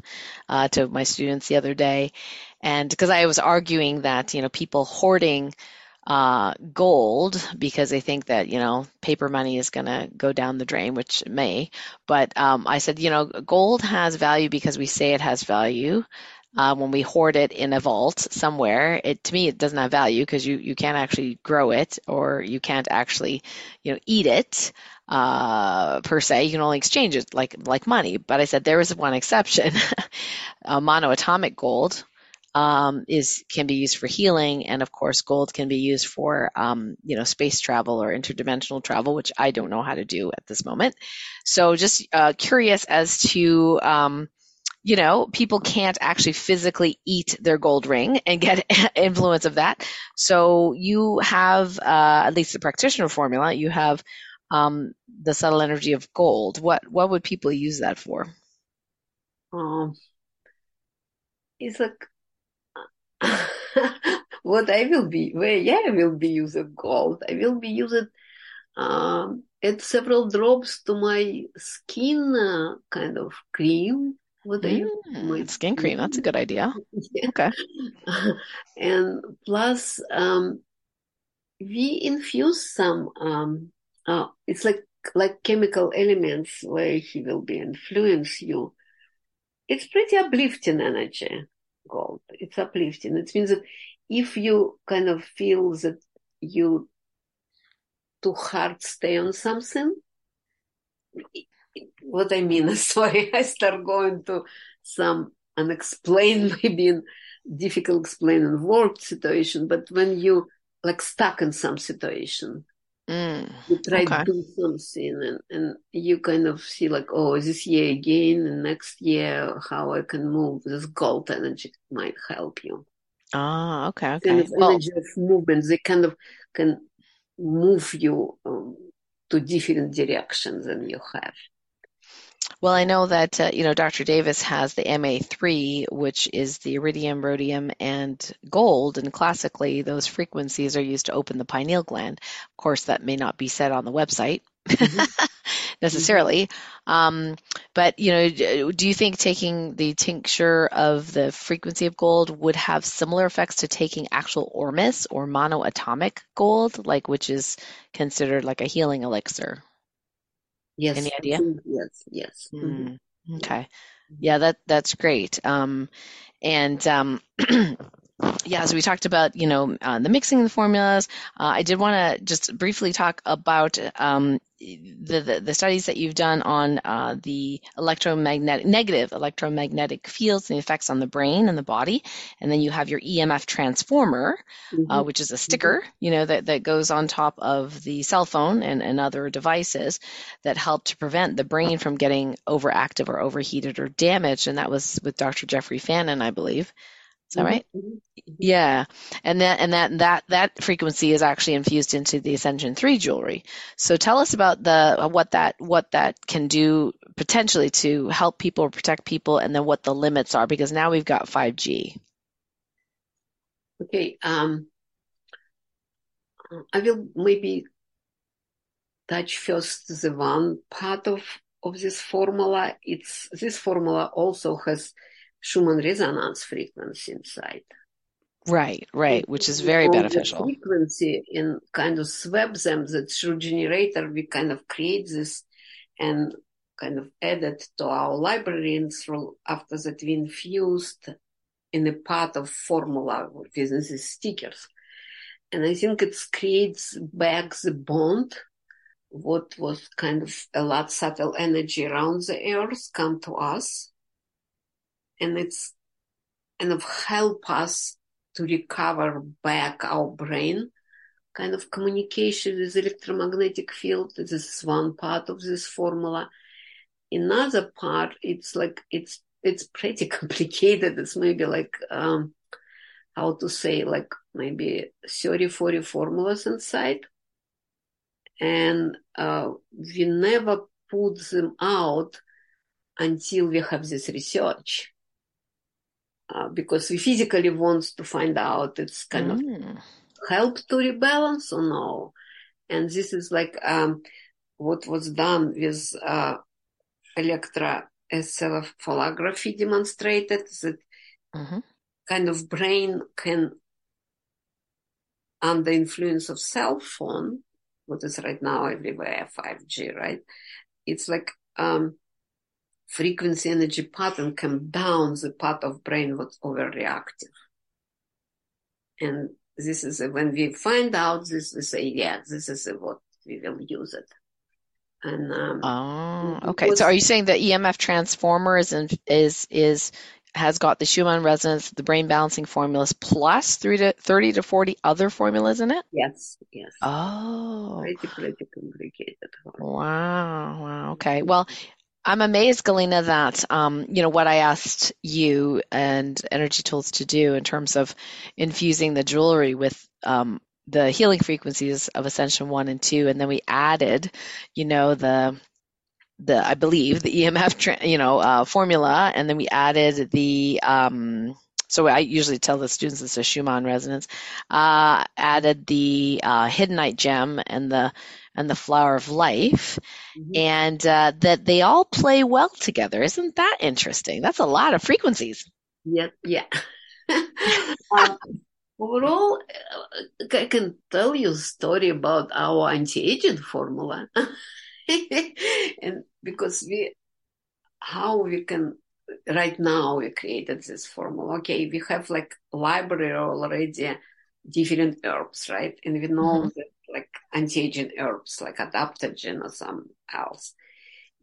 uh, to my students the other day, and because I was arguing that you know people hoarding uh, gold because they think that you know paper money is going to go down the drain, which it may. But um, I said, you know, gold has value because we say it has value uh, when we hoard it in a vault somewhere, it to me it doesn't have value because you you can't actually grow it or you can't actually you know eat it uh, per se. You can only exchange it like like money. But I said there is one exception: uh, monoatomic gold. Um, is can be used for healing, and of course, gold can be used for um, you know space travel or interdimensional travel, which I don't know how to do at this moment. So, just uh, curious as to um, you know, people can't actually physically eat their gold ring and get influence of that. So you have, uh, at least the practitioner formula, you have um, the subtle energy of gold. What what would people use that for? Um, it's like what I will be. Well, yeah, I will be using gold. I will be using um, add several drops to my skin uh, kind of cream what are you? Mm, skin cream. That's a good idea. yeah. Okay. and plus, um, we infuse some. Um, uh, it's like like chemical elements where he will be influence you. It's pretty uplifting energy. Gold. It's uplifting. It means that if you kind of feel that you too hard stay on something, what I mean. Sorry, I start going to some unexplained, maybe in difficult explaining word situation, but when you like stuck in some situation, mm, you try okay. to do something and, and you kind of see like, oh, this year again and next year, how I can move this gold energy might help you. Ah, okay, kind okay. of Well, energy of movement. They kind of can move you um, to different directions than you have. Well, I know that uh, you know Dr. Davis has the MA3, which is the iridium, rhodium, and gold, and classically those frequencies are used to open the pineal gland. Of course, that may not be said on the website necessarily, um, but you know, do you think taking the tincture of the frequency of gold would have similar effects to taking actual ormus or monoatomic gold, like which is considered like a healing elixir? Yes, Any idea? think yes, yes. Mhm. Mm, okay. Yeah, that that's great. Um, and um, yeah, so we talked about you know uh, the mixing the formulas. Uh, I did want to just briefly talk about um, the, the the studies that you've done on uh, the electromagnetic negative electromagnetic fields and the effects on the brain and the body, and then you have your EMF transformer, uh, Mhm. which is a sticker, you know, that, that goes on top of the cell phone and, and other devices that help to prevent the brain from getting overactive or overheated or damaged. And that was with Dr. Jeffrey Fannin, I believe. Is that Mhm. right? Mhm. Yeah, and that and that that that frequency is actually infused into the Ascension 3 jewelry. So tell us about the what that what that can do potentially to help people or protect people, and then what the limits are, because now we've got 5G. Okay. Um, I will maybe touch first the one part of of this formula. It's this formula also has Schumann resonance frequency inside. Right, right, which is very beneficial. frequency and kind of swap them that through generator we kind of create this and kind of added to our library and through after that we infused in a part of formula within these stickers. And I think it creates back the bond what was kind of a lot subtle energy around the earth come to us and it's kind of help us to recover back our brain. Kind of communication with electromagnetic field this is one part of this formula. Another part it's like it's it's pretty complicated. It's maybe like um how to say like maybe 30 40 formulas inside. And uh, we never put them out until we have this research uh, because we physically want to find out it's kind of Mm. help to rebalance or no? And this is like um, what was done with uh, electroencephalography demonstrated that hmm kind of brain can under influence of cell phone what is right now everywhere 5g right? It's like um frequency energy pattern come down the part of brain what's overreactive and this is a, when we find out this we say yeah this is a, what we will use it and um Oh, okay. So are you saying the EMF transformer is in, is is has got the Schumann resonance, the brain balancing formulas plus three to thirty to forty other formulas in it? yes yes Oh, pretty pretty complicated wow, wow. Okay. Well, I'm amazed, Galina, that um, you know what I asked you and Energy Tools to do in terms of infusing the jewelry with um, the healing frequencies of Ascension One and Two, and then we added, you know, the the I believe the EMF you know uh, formula, and then we added the um, so I usually tell the students it's a Schumann resonance. Uh, added the uh, hiddenite gem and the and the flower of life, Mhm. and uh, that they all play well together. Isn't that interesting? That's a lot of frequencies. Yeah, yeah. um, overall, uh, I can tell you a story about our anti-aging formula, and because we, how we can, right now we created this formula. Okay, we have like library already, different herbs, right? And we know that like anti-aging herbs, like adaptogen or some else.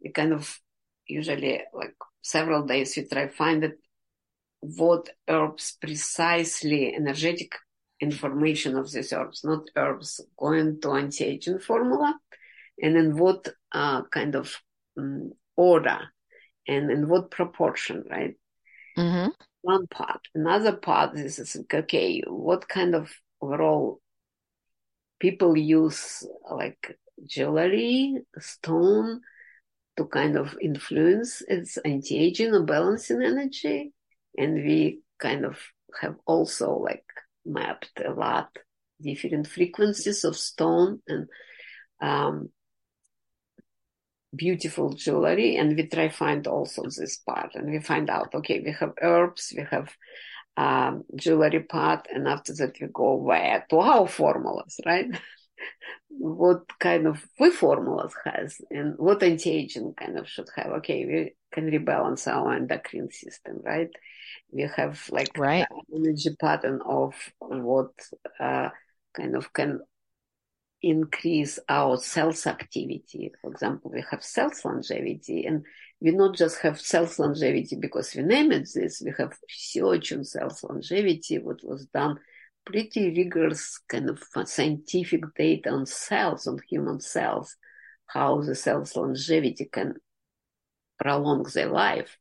We kind of usually like several days we try find it what herbs precisely energetic information of these herbs, not herbs going to anti-aging formula, and then what uh, kind of um, order and in what proportion, right? hmm one part. Another part is, is okay, what kind of overall people use like jewelry, stone to kind of influence its anti-aging or balancing energy. And we kind of have also like mapped a lot different frequencies of stone and um, beautiful jewelry and we try find also this part. And we find out okay we have herbs we have um, jewelry part and after that we go where? To our formulas right? What kind of we formulas has and what anti-aging kind of should have. Okay we can rebalance our endocrine system right? We have like right. energy pattern of what uh, kind of can increase our cells activity. For example, we have cells longevity and we not just have cells longevity because we name it this, we have research on cells longevity, what was done pretty rigorous kind of scientific data on cells, on human cells, how the cells longevity can prolong their life.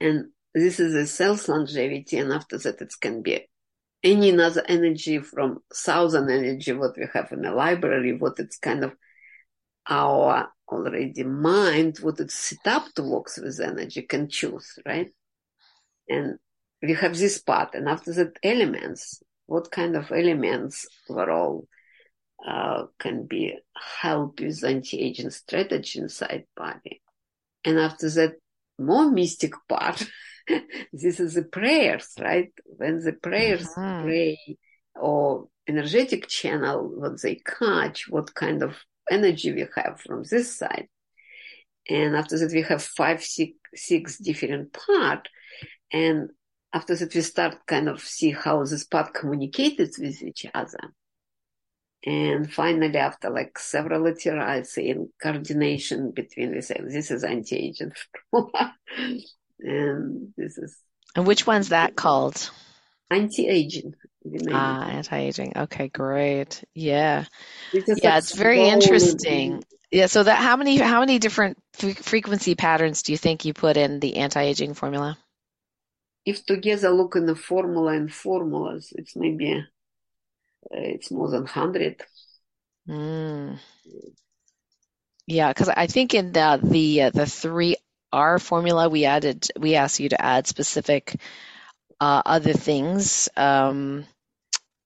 And this is a cells longevity, and after that it can be any other energy from thousand energy what we have in the library, what it's kind of our already mind, what it's set up to work with energy can choose, right? And we have this part, and after that, elements. What kind of elements overall uh, can be help with anti-aging strategy inside body? And after that, more mystic part. this is the prayers, right? When the prayers uh-huh. pray or energetic channel, what they catch, what kind of energy we have from this side. And after that, we have five, six, six different part. And after that, we start kind of see how this part communicated with each other. And finally, after like several iterations in coordination between, we say, this is anti-aging and this is. And which one's that called? Anti-aging. Ah, anti-aging. Okay, great. Yeah, yeah, it's very interesting. Yeah. So that how many how many different frequency patterns do you think you put in the anti-aging formula? If together look in the formula and formulas, it's maybe uh, it's more than hundred. Mm. Yeah, because I think in the the uh, the three R formula, we added, we asked you to add specific uh, other things, um,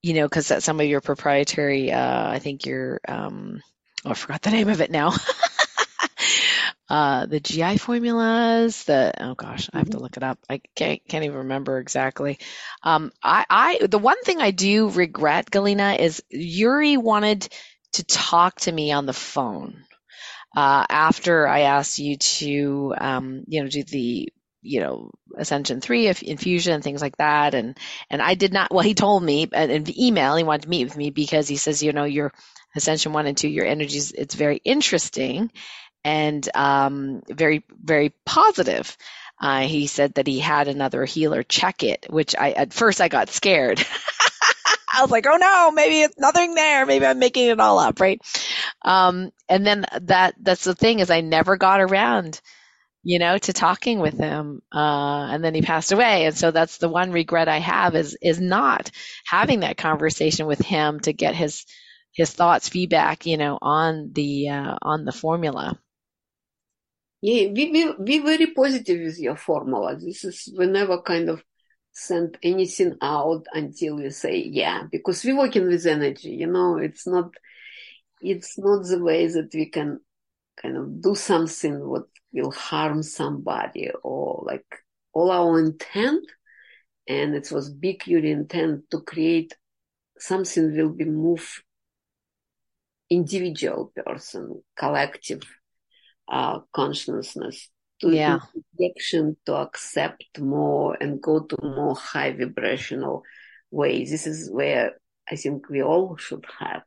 you know, because that's some of your proprietary, uh, I think your, um, oh, I forgot the name of it now. uh, the GI formulas, the, oh gosh, I have to mm-hmm. look it up. I can't, can't even remember exactly. Um, I, I, the one thing I do regret, Galina, is Yury wanted to talk to me on the phone uh, after I asked you to, um, you know, do the, you know, Ascension 3 infusion and things like that. And, and I did not, well, he told me in the email, he wanted to meet with me because he says, you know, your Ascension 1 and 2, your energies, it's very interesting and um, very, very positive. Uh, he said that he had another healer check it, which I, at first I got scared. I was like, oh no, maybe it's nothing there. Maybe I'm making it all up, right? Um, and then that that's the thing is I never got around, you know, to talking with him. Uh, and then he passed away, and so that's the one regret I have is is not having that conversation with him to get his his thoughts, feedback, you know, on the uh, on the formula. Yeah, we, we, we very positive with your formula. This is we never kind of send anything out until we say yeah because we're working with energy you know it's not it's not the way that we can kind of do something what will harm somebody or like all our intent and it was big your intent to create something will be move individual person collective uh, consciousness to yeah. injection to accept more and go to more high vibrational ways. This is where I think we all should have.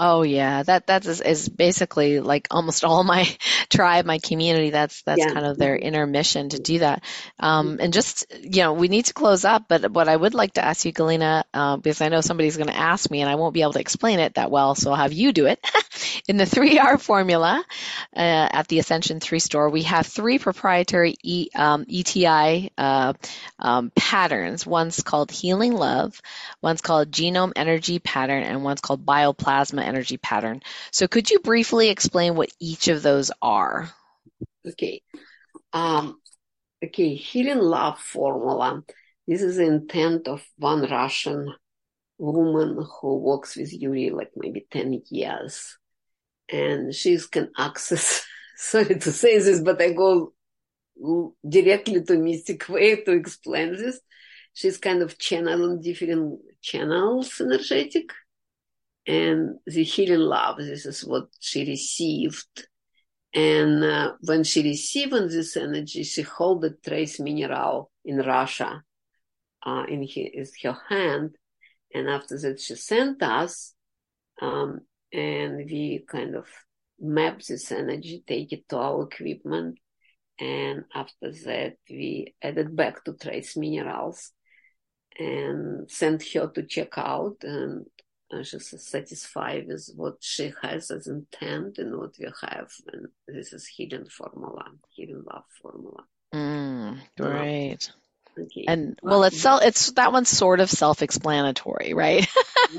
Oh yeah, that that is, is basically like almost all my tribe, my community. That's that's Yeah. kind of their inner mission to do that. Um, and just you know, we need to close up. But what I would like to ask you, Galina, uh, because I know somebody's going to ask me, and I won't be able to explain it that well, so I'll have you do it. In the three R formula uh, at the Ascension Three store, we have three proprietary e, um, ETI uh, um, patterns. One's called Healing Love, one's called Genome Energy Pattern, and one's called Bioplasma Energy Pattern. So, could you briefly explain what each of those are? Okay. Um, okay, healing love formula. This is the intent of one Russian woman who works with Yury like maybe 10 years. And she can access, sorry to say this, but I go directly to mystic way to explain this. She's kind of channeling different channels energetic. And the healing love, this is what she received. And uh, when she received this energy, she held the trace mineral in Russia uh, in her hand. And after that, she sent us, um, and we kind of map this energy, take it to our equipment. And after that, we added back to trace minerals and sent her to check out. And she's satisfied with what she has as intent and what we have. And this is hidden formula, healing love formula. Mm, great. Okay. And well, it's self, it's that one's sort of self-explanatory, right?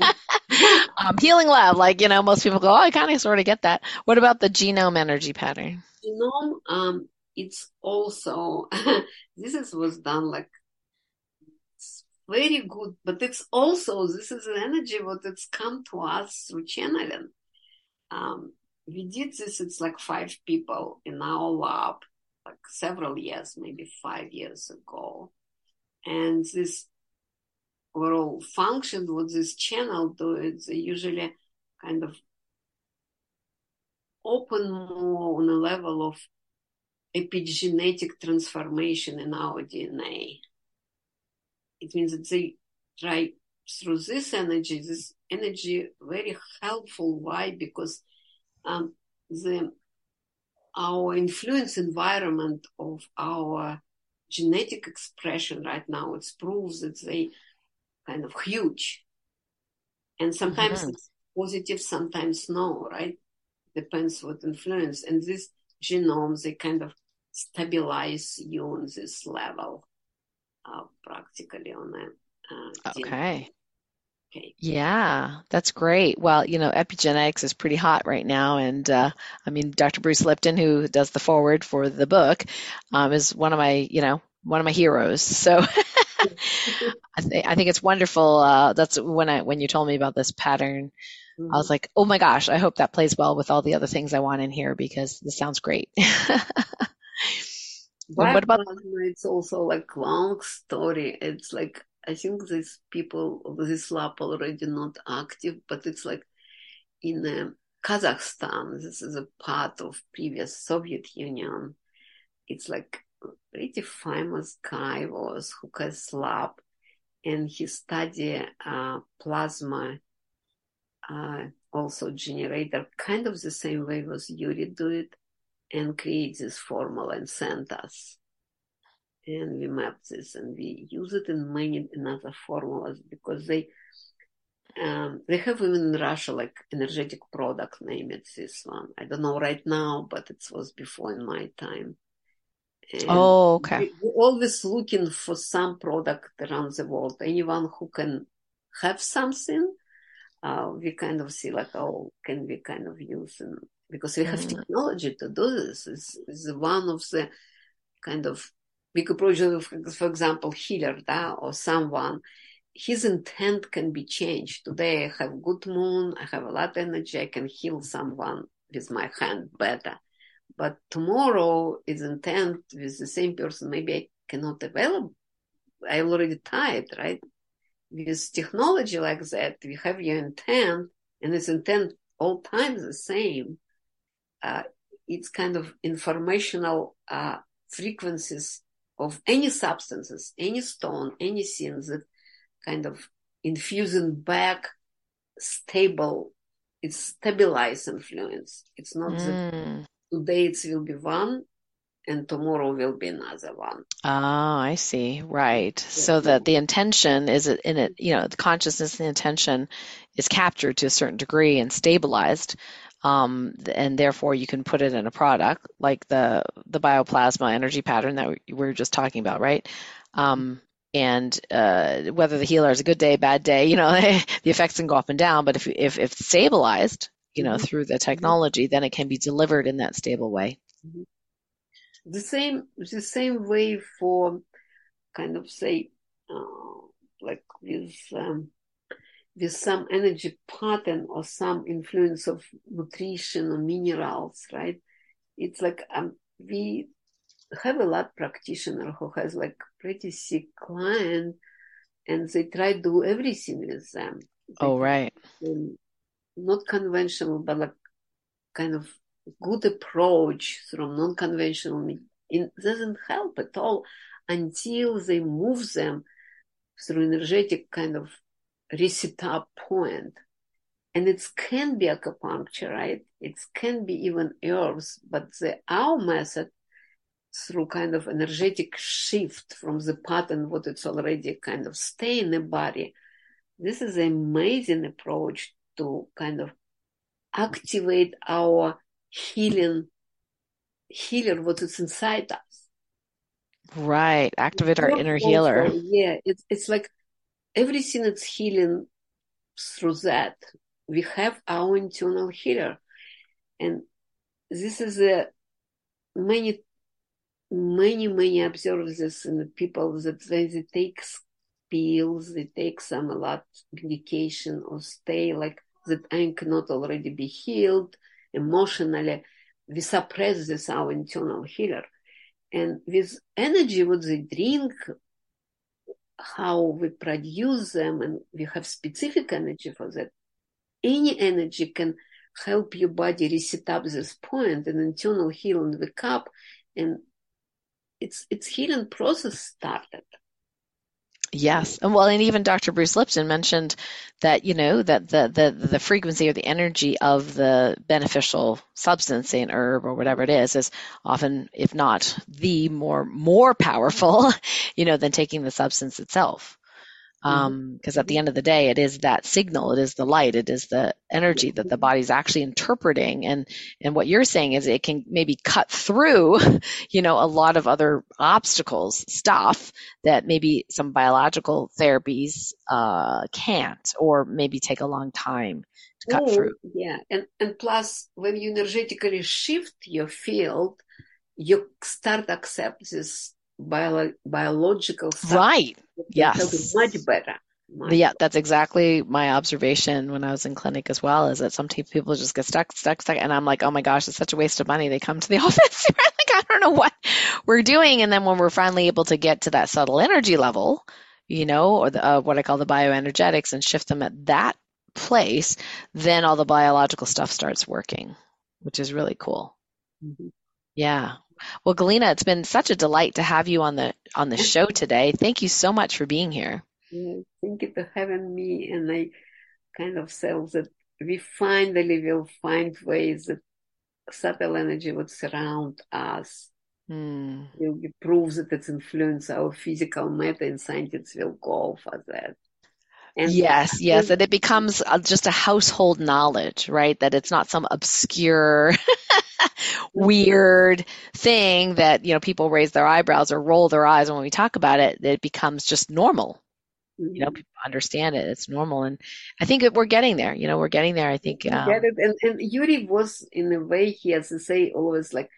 um, healing love, like you know, most people go, "Oh, I kind of sort of get that." What about the genome energy pattern? genome um it's also this is was done like very good. But it's also this is an energy what it's come to us through channeling. Um we did this it's like five people in our lab like several years maybe five years ago. And this overall function what this channel do it's usually kind of open more on a level of epigenetic transformation in our DNA. It means that they try through this energy, this energy very helpful. Why? Because um, the our influence environment of our genetic expression right now it proves that they kind of huge, and sometimes Mhm. it's positive, sometimes no, right? Depends what influence. And this genome, they kind of stabilize you on this level, uh, practically on a uh, Okay. Okay. Yeah, that's great. Well, you know, epigenetics is pretty hot right now, and uh, I mean, Dr. Bruce Lipton, who does the foreword for the book, um, is one of my, you know, one of my heroes. So I, th- I think it's wonderful. Uh, that's when I when you told me about this pattern, I Mhm. was like, oh my gosh, I hope that plays well with all the other things I want in here because this sounds great. And what about Bioplasma, it's also like long story. It's like I think these people this lab already not active, but it's like in uh, Kazakhstan. This is a part of previous Soviet Union. It's like pretty famous guy was who has lab, and he study uh, plasma, uh, also generator, kind of the same way was Yury do it, and create this formula and send us and we map this and we use it in many another formulas because they um, they have even in Russia like energetic product name it's this one. I don't know right now, but it was before in my time. And Oh, okay. we- we're always looking for some product around the world. Anyone who can have something, uh, we kind of see like, oh, can we kind of use and because we have Mm. technology to do this. Is is one of the kind of big approach of, for example, healer, da, or someone. His intent can be changed. Today I have good moon, I have a lot of energy, I can heal someone with my hand better. But tomorrow his intent with the same person, maybe I cannot available. I already tired, right? With technology like that, we have your intent and its intent all times the same. Uh, it's kind of informational uh, frequencies of any substances, any stone, any anything that kind of infusing back stable it's stabilized influence. It's not that Mm. today it will be one and tomorrow will be another one. Ah, I see. Right. Yeah, So that the intention is in it, you know, the consciousness and the intention is captured to a certain degree and stabilized. Um, and therefore you can put it in a product like the the bioplasma energy pattern that we we were just talking about, right? Um, and uh, whether the healer is a good day, bad day, you know, the effects can go up and down. But if if if it's stabilized, you know, Mhm. through the technology, then it can be delivered in that stable way. The same, the same way for kind of say, uh, like with um, with some energy pattern or some influence of nutrition or minerals, right? It's like um, we have a lot practitioner who has like pretty sick client, and they try to do everything with them. Oh, right. not conventional, but like kind of good approach from non-conventional. It doesn't help at all until they move them through energetic kind of reset up point. And it can be acupuncture, right? It can be even herbs, but the our method through kind of energetic shift from the pattern what it's already kind of stay in the body. This is an amazing approach to kind of activate our healing healer what is inside us. Right. Activate our inner also, healer. Yeah, it's it's like everything is healing through that. We have our internal healer. And this is a many many, many observe this in the people that when they take pills, they take some a lot medication or stay like that I cannot already be healed emotionally. We suppress this our internal healer. And with energy, what they drink, how we produce them, and we have specific energy for that. Any energy can help your body reset up this point and internal healing wake up and it's it's healing process started. Yes. And well, and even Dr. Bruce Lipton mentioned that, you know, that the, the, the frequency or the energy of the beneficial substance, say an herb or whatever it is, is often, if not the more, more powerful, you know, than taking the substance itself. Um, because at the end of the day, it is that signal, it is the light, it is the energy that the body's actually interpreting. And, and what you're saying is it can maybe cut through, you know, a lot of other obstacles, stuff that maybe some biological therapies, uh, can't, or maybe take a long time to cut Oh, through. Yeah, and and plus when you energetically shift your field, you start accept this bio- biological stuff. Right. Yes. much better. Much Yeah, that's exactly my observation when I was in clinic as well, is that some te- people just get stuck, stuck, stuck. And I'm like, oh my gosh, it's such a waste of money. They come to the office. Like, I don't know what we're doing. And then when we're finally able to get to that subtle energy level, you know, or the, uh, what I call the bioenergetics and shift them at that place, then all the biological stuff starts working, which is really cool. Mhm. Yeah. Well, Galina, it's been such a delight to have you on the on the show today. Thank you so much for being here. Yeah, thank you for having me. And I kind of felt that we finally will find ways that subtle energy would surround us. Hmm. Will be that it's influence our physical matter, and scientists will go for that. And Yes, yes, and it becomes uh, just a household knowledge, right? That it's not some obscure, weird thing that, you know, people raise their eyebrows or roll their eyes when we talk about it. It becomes just normal. You know, Mhm. people understand it. It's normal. And I think that we're getting there. You know, we're getting there. I think, um, get it? And, and Yury was, in a way, he has to say always like,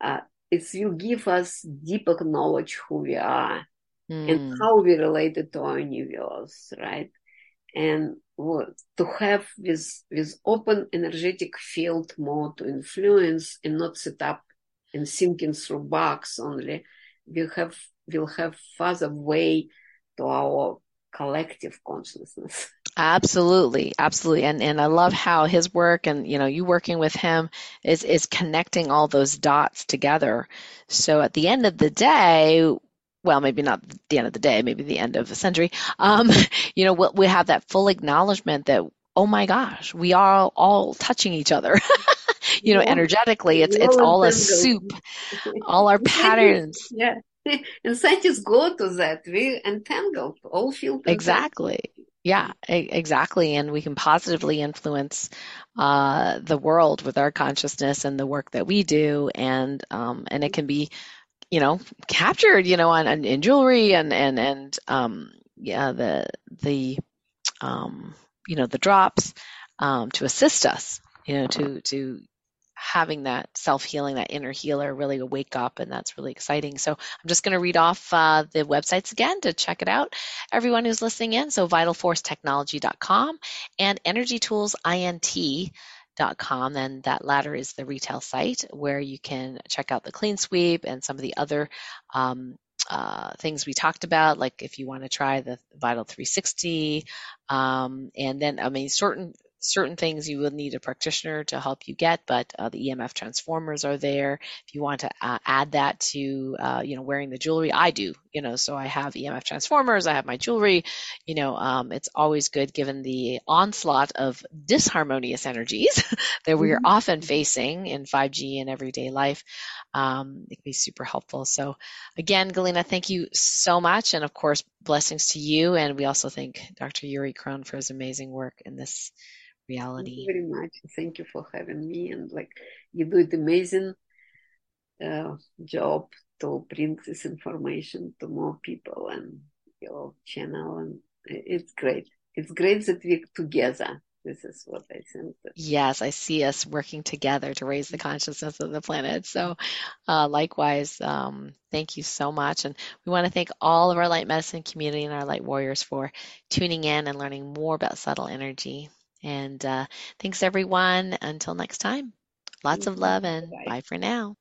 uh, it's you give us deeper knowledge who we are hmm, and how we related to our universe, right? And what, to have this, this open energetic field more to influence and not set up and thinking through box only. We'll have, we'll have further way to our collective consciousness. Absolutely, absolutely. And and I love how his work and you know you working with him is is connecting all those dots together. So at the end of the day, well, maybe not the end of the day, maybe the end of a century. Um, you know, we have that full acknowledgement that oh my gosh, we are all touching each other. you know, energetically, it's it's all a soup. All our patterns. Yeah. And scientists go to that. We entangled, all out. Exactly. Yeah, exactly. And we can positively influence uh, the world with our consciousness and the work that we do, and um, and it can be, you know, captured, you know, on, on in jewelry and and and um, yeah, the the um, you know the drops um, to assist us, you know, to to having that self healing, that inner healer really wake up, and that's really exciting. So I'm just going to read off uh, the websites again to check it out. Everyone who's listening in, so vitalforcetechnology.com and energytoolsint.com, and that latter is the retail site where you can check out the clean sweep and some of the other um, uh, things we talked about, like if you want to try the Vital 360, um, and then I mean certain certain things you will need a practitioner to help you get, but uh, the EMF transformers are there. If you want to uh, add that to, uh, you know, wearing the jewelry, I do, you know, so I have EMF transformers, I have my jewelry, you know, um, it's always good given the onslaught of disharmonious energies that we are Mhm. often facing in 5G and everyday life. Um, it can be super helpful. So again, Galina, thank you so much. And of course, blessings to you. And we also thank Dr. Yury Kronn for his amazing work in this reality. Thank you very much. Thank you for having me. And like you do it amazing uh, job to bring this information to more people and your channel. And it's great. It's great that we're together. This is what I think. That Yes, I see us working together to raise the consciousness of the planet. So, uh, likewise, um, thank you so much. And we want to thank all of our light medicine community and our light warriors for tuning in and learning more about subtle energy. And uh, thanks, everyone. Until next time, lots of love and Bye. bye for now.